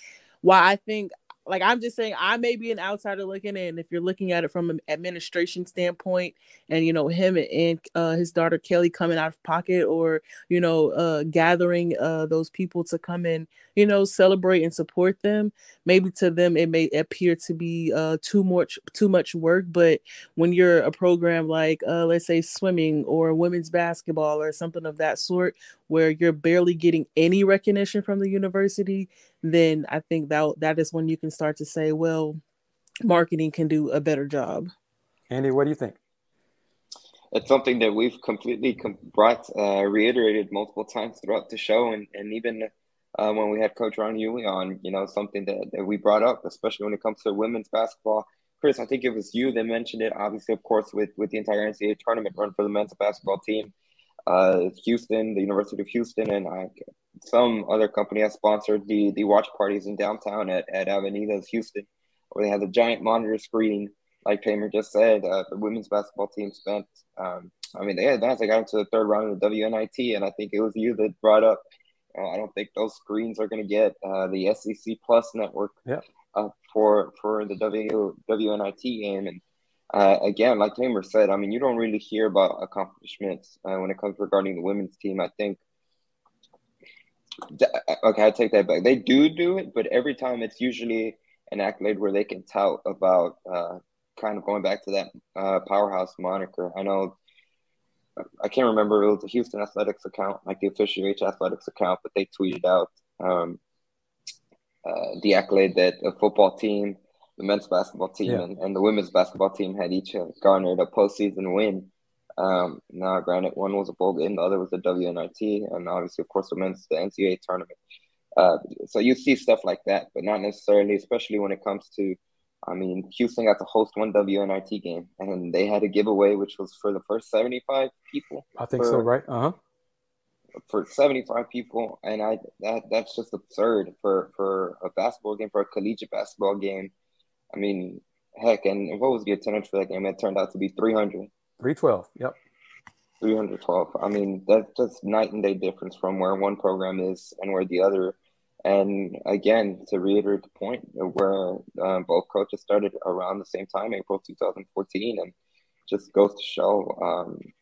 why I think like I'm just saying I may be an outsider looking in. If you're looking at it from an administration standpoint, and you know him and uh, his daughter Kelly coming out of pocket, or you know uh, gathering uh, those people to come in, you know celebrate and support them. Maybe to them it may appear to be uh, too much too much work, but when you're a program like uh, let's say swimming or women's basketball or something of that sort, where you're barely getting any recognition from the university, then I think that that is when you can start to say, well, marketing can do a better job. Andy, what do you think? It's something that we've completely brought, uh, reiterated multiple times throughout the show, and and even uh, when we had Coach Ron Hughey on, you know, something that, that we brought up, especially when it comes to women's basketball. Chris, I think it was you that mentioned it. Obviously, of course, with with the entire NCAA tournament run for the men's basketball team, uh, Houston, the University of Houston, and I, some other company has sponsored the the watch parties in downtown at, at Avenida Houston, where they had the giant monitor screen. Like Tamer just said, uh, the women's basketball team spent. Um, I mean, they advanced. They got into the third round of the WNIT, and I think it was you that brought up. Uh, I don't think those screens are going to get uh, the SEC Plus network yeah. Uh, for for the w, WNIT game, and uh, again, like Tamer said, I mean, you don't really hear about accomplishments uh, when it comes regarding the women's team. I think, okay, I take that back. They do do it, but every time it's usually an accolade where they can tout about uh, kind of going back to that uh, powerhouse moniker. I know, I can't remember it was the Houston Athletics account, like the official H Athletics account, but they tweeted out um, uh, the accolade that a football team the men's basketball team yeah. and, and the women's basketball team had each garnered a postseason win. Um, now, granted, one was a bowl game, the other was the WNIT, and obviously, of course, the men's the NCAA tournament. Uh, so you see stuff like that, but not necessarily, especially when it comes to, I mean, Houston got to host one WNIT game, and they had a giveaway, which was for the first seventy-five people. I think for, so, right? Uh huh. For seventy-five people, and I that that's just absurd for for a basketball game, for a collegiate basketball game I mean, heck, and what was the attendance for that game? It turned out to be 300. 312, yep. 312. I mean, that's just night and day difference from where one program is and where the other. And again, to reiterate the point, where uh, both coaches started around the same time, April 2014, and just goes to show um, you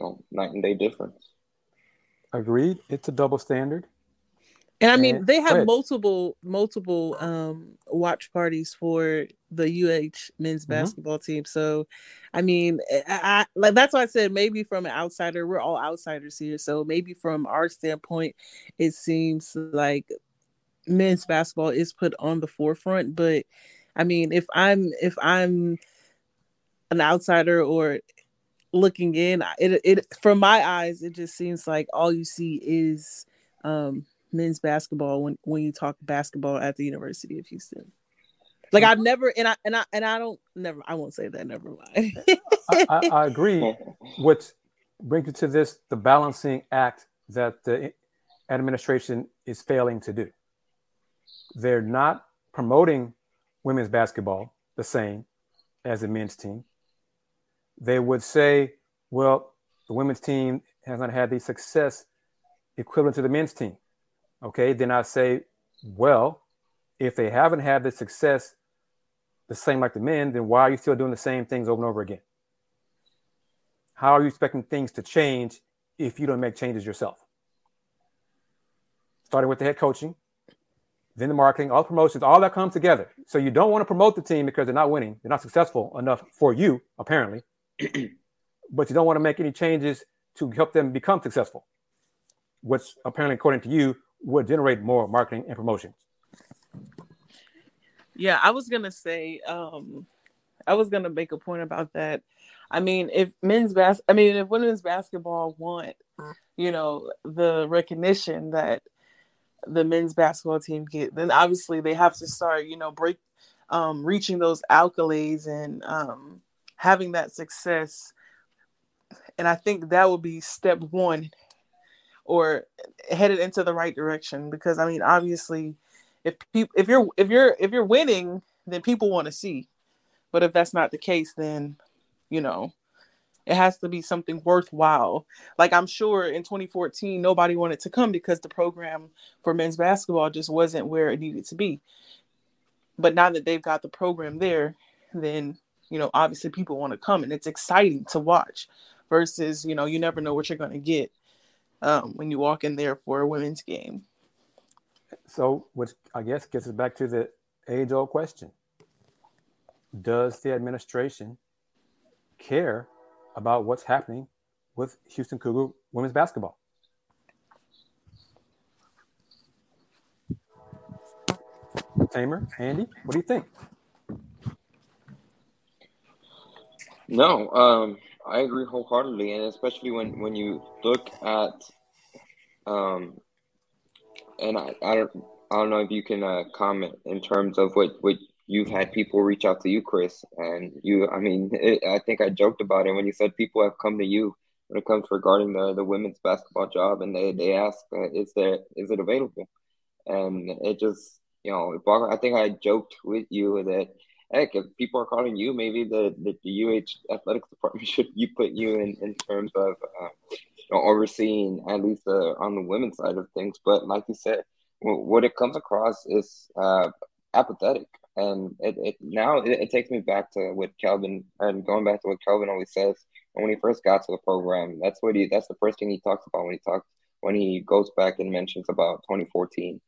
know, night and day difference. Agreed. It's a double standard. And I mean, they have multiple multiple um watch parties for the UH men's mm-hmm. basketball team. So, I mean, eh, I, I, like that's why I said maybe from an outsider, we're all outsiders here. So maybe from our standpoint, it seems like men's basketball is put on the forefront. But I mean, if I'm if I'm an outsider or looking in, it it from my eyes, it just seems like all you see is um men's basketball when when you talk basketball at the University of Houston. Like mm. I've never and I and I and I don't never I won't say that never mind. I, I, I, agree. What brings you to this the balancing act that the administration is failing to do. They're not promoting women's basketball the same as the men's team. They would say, well, the women's team has not had the success equivalent to the men's team. Okay, then I say, well, if they haven't had the success the same like the men, then why are you still doing the same things over and over again? How are you expecting things to change if you don't make changes yourself? Starting with the head coaching, then the marketing, all the promotions, all that comes together. So you don't want to promote the team because they're not winning, they're not successful enough for you, apparently. but you don't want to make any changes to help them become successful, which apparently, according to you, would generate more marketing and promotions. Yeah, I was gonna say, um, I was gonna make a point about that. I mean, if men's bas, I mean, if women's basketball want, you know, the recognition that the men's basketball team get, then obviously they have to start, you know, break, um, reaching those accolades and um, having that success. And I think that would be step one, or headed into the right direction. Because I mean, obviously, if people, if you're, if you're, if you're winning, then people want to see. But if that's not the case, then you know, it has to be something worthwhile. Like I'm sure in 2014, nobody wanted to come because the program for men's basketball just wasn't where it needed to be. But now that they've got the program there, then you know, obviously people want to come and it's exciting to watch versus, you know, you never know what you're going to get um, when you walk in there for a women's game. So, which I guess gets us back to the age old question Does the administration care about what's happening with Houston Cougar women's basketball. Tamer, Andy, what do you think? No, um, I agree wholeheartedly, and especially when when you look at, um, and I, I don't I don't know if you can uh, comment in terms of what what you've had people reach out to you, Chris, and you. I mean, it, I think I joked about it when you said people have come to you when it comes regarding the the women's basketball job, and they they ask, uh, is there is it available? And it just you know, I think I joked with you that heck, if people are calling you, maybe the the, the UH athletics department should you put you in in terms of uh, you know, overseeing at least uh, on the women's side of things. But like you said, what it comes across is uh, apathetic and it, it now it, it, takes me back to what Kelvin and going back to what Kelvin always says when he first got to the program. That's what he that's the first thing he talks about when he talks when he goes back and mentions about 2014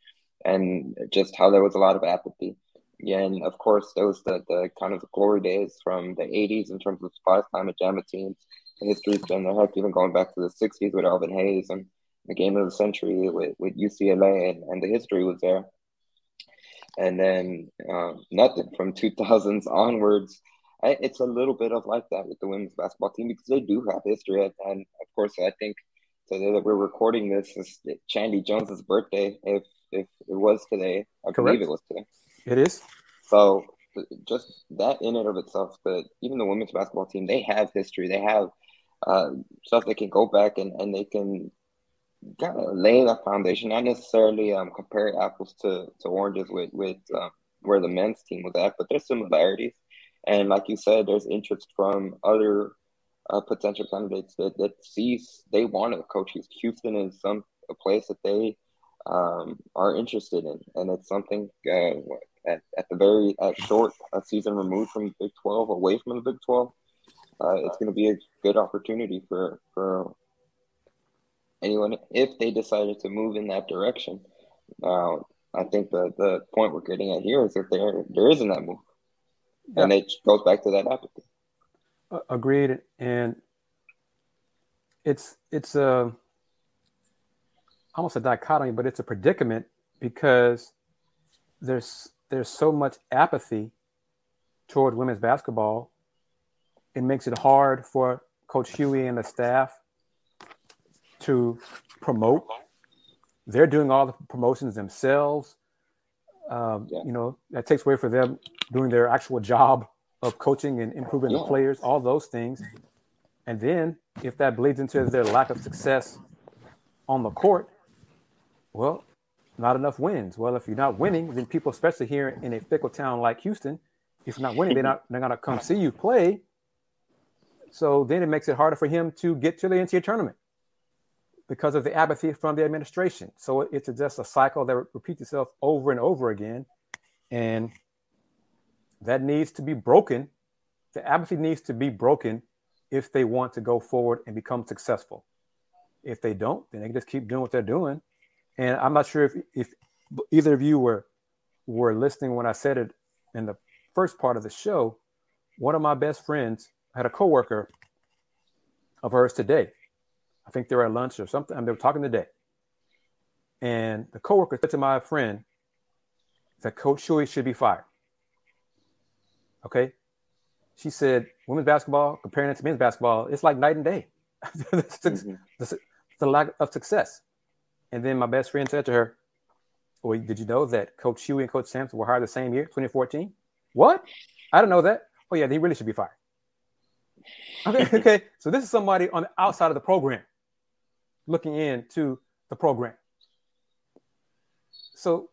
and just how there was a lot of apathy. Yeah, and of course was the, the kind of the glory days from the 80s in terms of Phi Slama Jama teams. The history's been there, heck, even going back to the 60s with Elvin Hayes and the game of the century with, with UCLA, and, and the history was there and then uh, nothing from 2000s onwards. I, it's a little bit of like that with the women's basketball team because they do have history, and of course, I think today that we're recording this is Chandy Jones's birthday. If if it was today, I Correct. believe it was today. It is. So just that in and of itself, but even the women's basketball team, they have history. They have uh, stuff they can go back and, and they can kind of lay that foundation, not necessarily um, compare apples to, to oranges with with um, where the men's team was at, but there's similarities. And like you said, there's interest from other uh, potential candidates that, that sees they want to coach Houston in some a place that they um, are interested in, and it's something uh, at, at the very at short a season removed from Big Twelve, away from the Big Twelve. Uh, it's going to be a good opportunity for for anyone if they decided to move in that direction. Uh, I think the the point we're getting at here is that there there isn't that move, yeah. and it goes back to that apathy. Uh, agreed, and it's it's a almost a dichotomy, but it's a predicament because there's there's so much apathy toward women's basketball. It makes it hard for Coach Hughey and the staff to promote. They're doing all the promotions themselves. Um, yeah. You know, that takes away for them doing their actual job of coaching and improving yeah. the players, all those things. And then if that bleeds into their lack of success on the court, well, not enough wins. Well, if you're not winning, then people, especially here in a fickle town like Houston, if you're not winning, they're not they're gonna come see you play. So then it makes it harder for him to get to the NCAA tournament because of the apathy from the administration. So it's just a cycle that repeats itself over and over again. And that needs to be broken. The apathy needs to be broken if they want to go forward and become successful. If they don't, then they can just keep doing what they're doing. And I'm not sure if, if either of you were were listening when I said it in the first part of the show. One of my best friends had a coworker of hers today I think they were at lunch or something, and they were talking today. And the coworker said to my friend that Coach Hughey should be fired. Okay. she said women's basketball comparing it to men's basketball, it's like night and day. mm-hmm. the, the lack of success. And then my best friend said to her, well, did you know that Coach Hughey and Coach Sampson were hired the same year, 2014? What? I don't know that. Oh, yeah, they really should be fired. Okay, okay. So this is somebody on the outside of the program looking into the program. So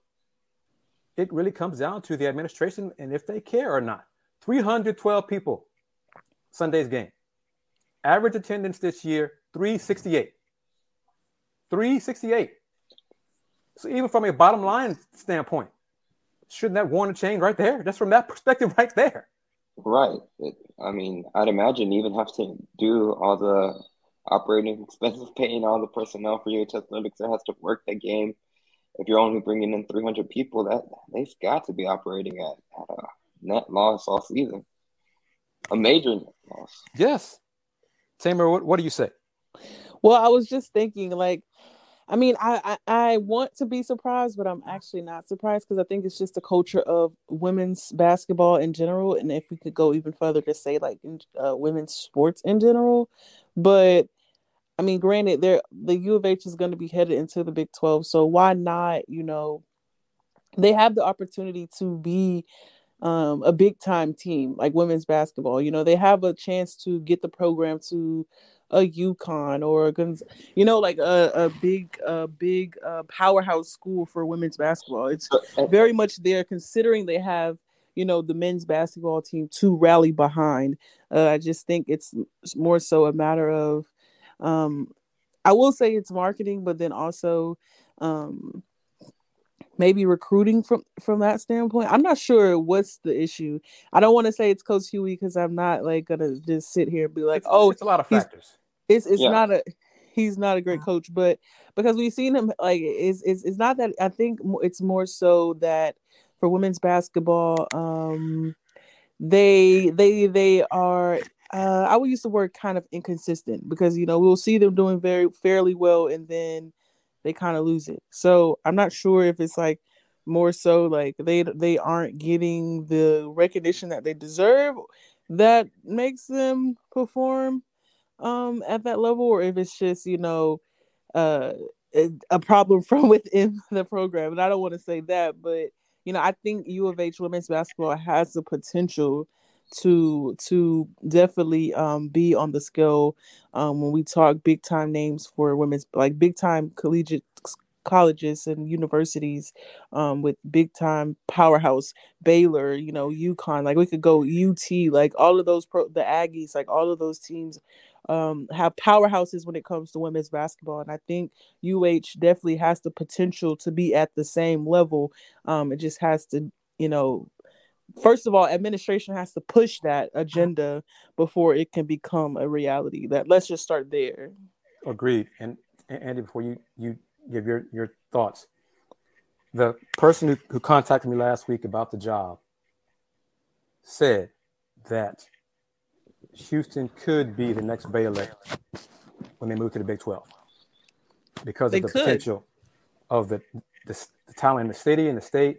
it really comes down to the administration and if they care or not. 312 people, Sunday's game. Average attendance this year, 368. 368. So even from a bottom line standpoint, shouldn't that warrant a change right there? Just from that perspective right there. Right. It, I mean, I'd imagine you even have to do all the operating expenses, paying all the personnel for your athletics that has to work that game. If you're only bringing in 300 people, that they've got to be operating at, at a net loss all season, a major net loss. Yes. Tamer, what, what do you say? Well, I was just thinking, like, I mean, I, I, I want to be surprised, but I'm actually not surprised because I think it's just a culture of women's basketball in general, and if we could go even further to say like uh, women's sports in general. But I mean, granted, there the U of H is going to be headed into the Big Twelve, so why not? You know, they have the opportunity to be um, a big time team like women's basketball. You know, they have a chance to get the program to a UConn or a, you know, like a, a big, a big uh, powerhouse school for women's basketball. It's very much there, considering they have, you know, the men's basketball team to rally behind. Uh, I just think it's more so a matter of, um, I will say it's marketing, but then also, um, maybe recruiting from from that standpoint. I'm not sure what's the issue. I don't want to say it's Coach Hughey because I'm not like gonna just sit here and be like, it's, oh, it's a lot of factors. It's it's yeah. not a he's not a great uh-huh. coach, but because we've seen him like it's it's it's not that I think it's more so that for women's basketball, um, they they they are uh, I would use the word kind of inconsistent because you know we'll see them doing very fairly well and then they kind of lose it. So I'm not sure if it's like more so like they they aren't getting the recognition that they deserve that makes them perform um at that level or if it's just you know uh a problem from within the program and i don't want to say that but you know i think u of h women's basketball has the potential to to definitely um be on the scale um when we talk big time names for women's like big time collegiate colleges and universities um, with big time powerhouse Baylor, you know, UConn. Like we could go UT, like all of those pro the Aggies, like all of those teams um, have powerhouses when it comes to women's basketball. And I think UH definitely has the potential to be at the same level. Um, it just has to, you know, first of all, administration has to push that agenda before it can become a reality. That let's just start there. Agreed. And Andy, before you you give your your thoughts, the person who, who contacted me last week about the job said that Houston could be the next Baylor when they move to the Big 12 because they of the could. potential of the, the, the, talent in the city and the state.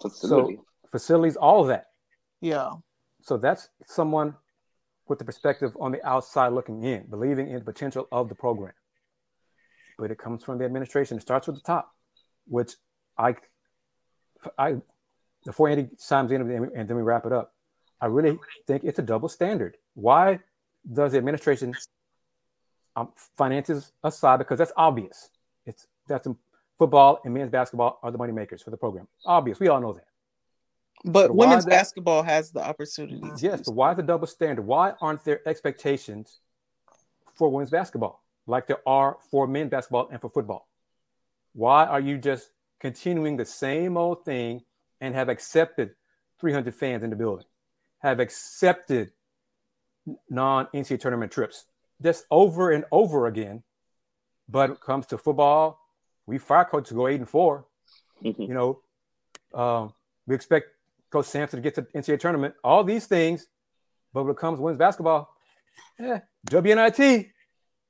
Facility. So facilities, all of that. Yeah. So that's someone with the perspective on the outside looking in, believing in the potential of the program. But it comes from the administration. It starts with the top, which I, I, before Andy chimes in and then we wrap it up, I really think it's a double standard. Why does the administration um, finances aside because that's obvious. It's that's football and men's basketball are the money makers for the program. Obvious, we all know that. But, but women's basketball has the opportunity. Yes, but why the double standard? Why aren't there expectations for women's basketball like there are for men's basketball and for football? Why are you just continuing the same old thing and have accepted 300 fans in the building? Have accepted non NCAA tournament trips just over and over again. But it comes to football, we fire coaches to go eight and 4 mm-hmm. You know, um, we expect Coach Sampson to get to the NCAA tournament. All these things, but when it comes to women's basketball, yeah, WNIT.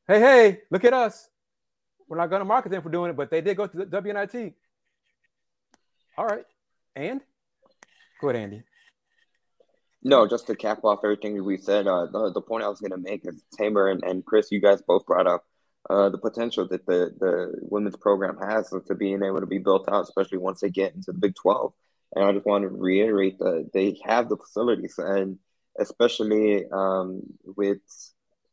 Hey, hey, look at us. We're not going to market them for doing it, but they did go to the WNIT. All right, and go ahead, Andy. No, just to cap off everything we said, uh, the, the point I was going to make is Tamer and, and Chris, you guys both brought up uh, the potential that the, the women's program has to being able to be built out, especially once they get into the Big 12. And I just want to reiterate that they have the facilities, and especially um, with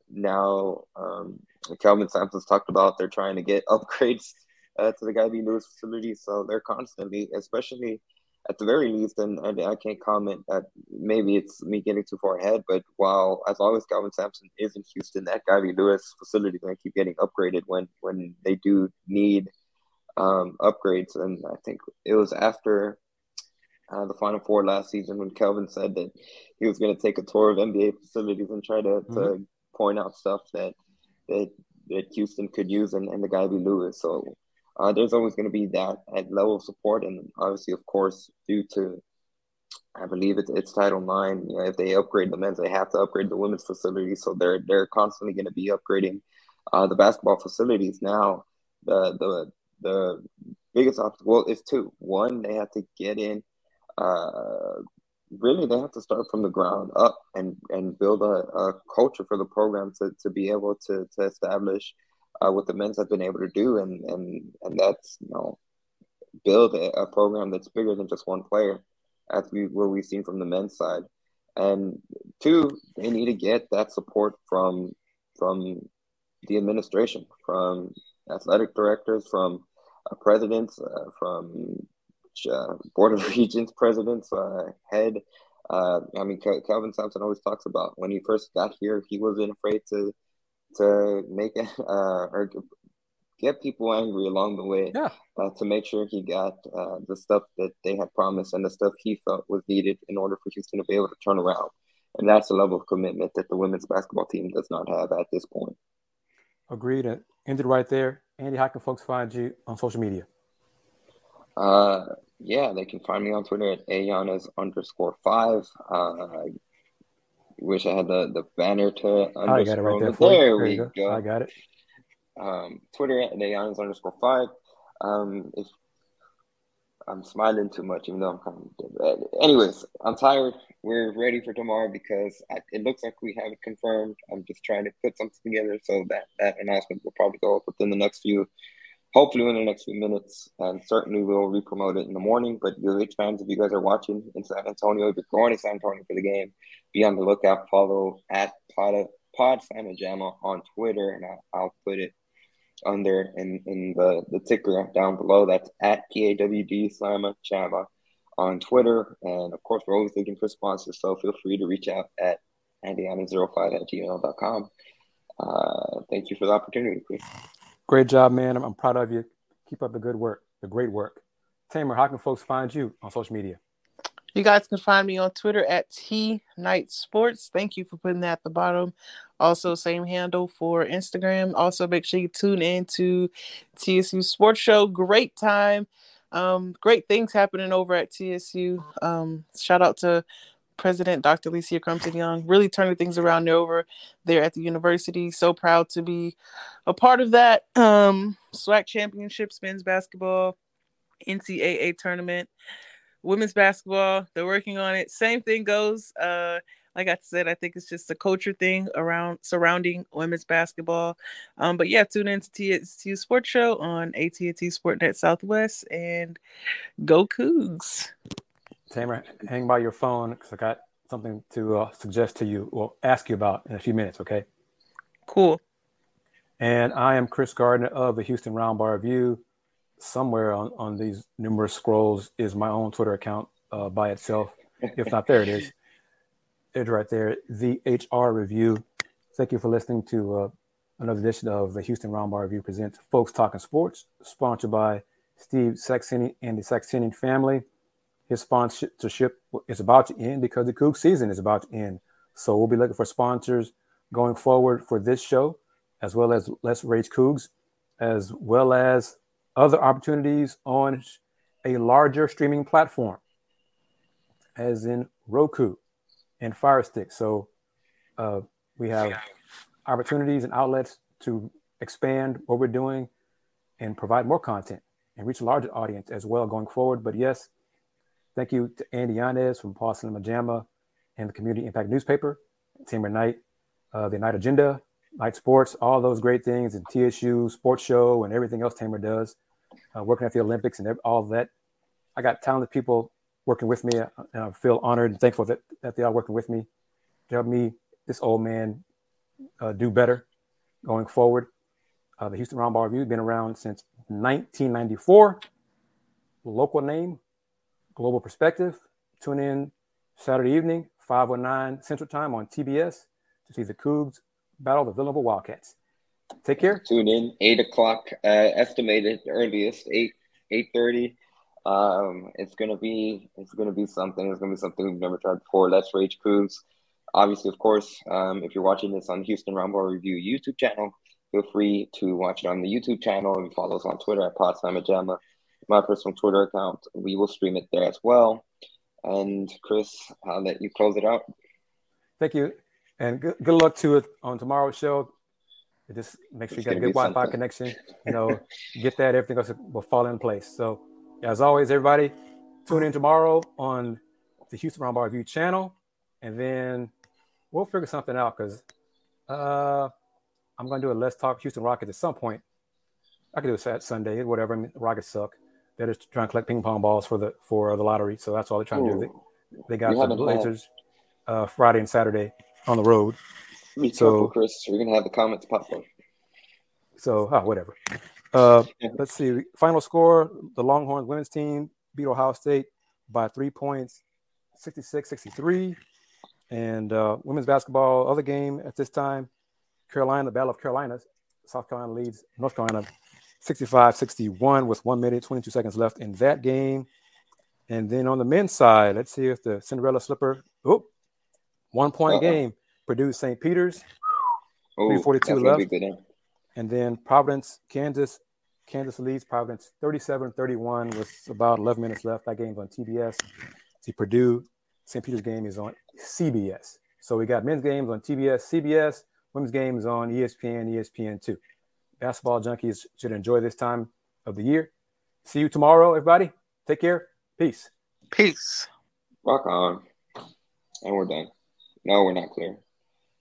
now um, Kelvin Sampson's talked about, they're trying to get upgrades uh, to the Guy V. Lewis facility. So they're constantly, especially at the very least, and, and I can't comment that maybe it's me getting too far ahead, but while as long as Kelvin Sampson is in Houston, that Guy V. Lewis facility is going to keep getting upgraded when when they do need um, upgrades. And I think it was after uh, the Final Four last season when Kelvin said that he was going to take a tour of NBA facilities and try to, mm-hmm. to point out stuff that that that Houston could use and, and the Guy V. Lewis. So uh, there's always going to be that, that level of support, and obviously, of course, due to I believe it's, it's Title Nine. You know, if they upgrade the men's, they have to upgrade the women's facilities. So they're they're constantly going to be upgrading uh, the basketball facilities. Now, the the the biggest obstacle is two. One, they have to get in. Uh, really, they have to start from the ground up and and build a, a culture for the program to to be able to to establish uh, what the men's have been able to do, and and and that's you know build a, a program that's bigger than just one player, as we what we've seen from the men's side. And two, they need to get that support from from the administration, from athletic directors, from uh, presidents, uh, from uh, board of regents presidents, uh, head. Uh, I mean, Kelvin Sampson always talks about when he first got here, he wasn't afraid to to make it uh, or get people angry along the way. Yeah. Uh, to make sure he got uh, the stuff that they had promised and the stuff he felt was needed in order for Houston to be able to turn around. And that's the level of commitment that the women's basketball team does not have at this point. Agreed. And ended right there. Andy, how can folks find you on social media? Uh, yeah, they can find me on Twitter at Ayanas underscore five. Uh, wish I had the, the banner to I got it right there. there, we go. go. I got it. Um, Twitter at Ayanas underscore five. Um, if I'm smiling too much, even though I'm kind of. dead. Anyways, I'm tired. We're ready for tomorrow because I, it looks like we have it confirmed. I'm just trying to put something together so that that announcement will probably go up within the next few hopefully in the next few minutes. And certainly we'll re-promote it in the morning. But UH fans, if you guys are watching in San Antonio, if you're going to San Antonio for the game, be on the lookout. Follow at Pod, Pod Jamma on Twitter, and I'll, I'll put it under in, in the, the ticker down below. That's at PAWD Slamma Jamma on Twitter. And of course, we're always looking for sponsors, so feel free to reach out at andyana05 at gmail.com. Uh, thank you for the opportunity, Kris. Great job, man. I'm, I'm, proud of you. Keep up the good work, the great work. Tamer, how can folks find you on social media? You guys can find me on Twitter at T Knight Sports. Thank you for putting that at the bottom. Also, same handle for Instagram. Also, make sure you tune in to TSU Sports Show. Great time. Um, great things happening over at TSU. Um, shout out to President Dr. Lesia Crumpton Young, really turning things around over there at the university. So proud to be a part of that. Um, SWAC championships, men's basketball, NCAA tournament, women's basketball. They're working on it. Same thing goes. Uh, like I said, I think it's just a culture thing around surrounding women's basketball. Um, but yeah, tune in to TSU Sports Show on AT&T SportsNet Southwest and go Cougs. Tamer, hang by your phone because I got something to uh, suggest to you or ask you about in a few minutes, okay? Cool. And I am Kris Gardner of the Houston Roundball Review. Somewhere on, on these numerous scrolls is my own Twitter account uh, by itself. If not, there it is. It's right there. The HR Review. Thank you for listening to uh, another edition of the Houston Roundball Review presents Folks Talking Sports, sponsored by Steve Saxeni and the Saxeni family his sponsorship is about to end because the Coug season is about to end. So we'll be looking for sponsors going forward for this show, as well as Let's Rage Cougs, as well as other opportunities on a larger streaming platform, as in Roku and Fire Stick. So uh, we have opportunities and outlets to expand what we're doing and provide more content and reach a larger audience as well going forward. But yes, Thank you to Andy Yanez from Slamma Jamma and the Community Impact newspaper, Tamer Knight, uh, the Knight Agenda, Knight Sports, all those great things, and TSU Sports Show and everything else Tamer does, uh, working at the Olympics and all that. I got talented people working with me, and I feel honored and thankful that, that they are working with me to help me, this old man, uh, do better going forward. Uh, the Houston Roundball Review has been around since 1994. Local name, Global Perspective. Tune in Saturday evening, 509 Central Time on TBS to see the Cougs battle the Villanova Wildcats. Take care. Tune in, 8 o'clock, uh, estimated earliest, 8 8.30. Um, it's gonna be it's gonna be something. It's gonna be something we've never tried before. Let's Rage Cougs. Obviously, of course, um, if you're watching this on Houston Roundball Review YouTube channel, feel free to watch it on the YouTube channel and follow us on Twitter at Pod Slamma Jamma. My personal Twitter account, we will stream it there as well. And Kris, I'll let you close it out. Thank you, and good, good luck to it on tomorrow's show. Just make sure you got a good Wi-Fi connection. You know, get that everything else will fall in place. So, as always, everybody, tune in tomorrow on the Houston Roundball View channel, and then we'll figure something out because uh, I'm going to do a Let's Talk Houston Rockets at some point. I could do it at Sunday, whatever. I mean, Rockets suck. They're just trying to collect ping pong balls for the for the lottery, so that's all they're trying Ooh. to do. They, they got the Blazers uh, Friday and Saturday on the road. Be so, careful, Kris. We're gonna have the comments pop up. So, oh, whatever. Uh, let's see. Final score: the Longhorns women's team beat Ohio State by three points, 66-63. And uh, women's basketball, other game at this time, Carolina, the Battle of Carolina. South Carolina leads North Carolina 65 61 with one minute, 22 seconds left in that game. And then on the men's side, let's see if the Cinderella slipper, oh, one point Uh-oh. game, Purdue St. Peter's, 342 left. And then Providence, Kansas, Kansas leads Providence 37 31 with about 11 minutes left. That game's on TBS. See, Purdue St. Peter's game is on CBS. So we got men's games on TBS, CBS, women's games on ESPN, ESPN2. Basketball junkies should enjoy this time of the year. See you tomorrow, everybody. Take care. Peace. Peace. Rock on. And we're done. No, we're not clear.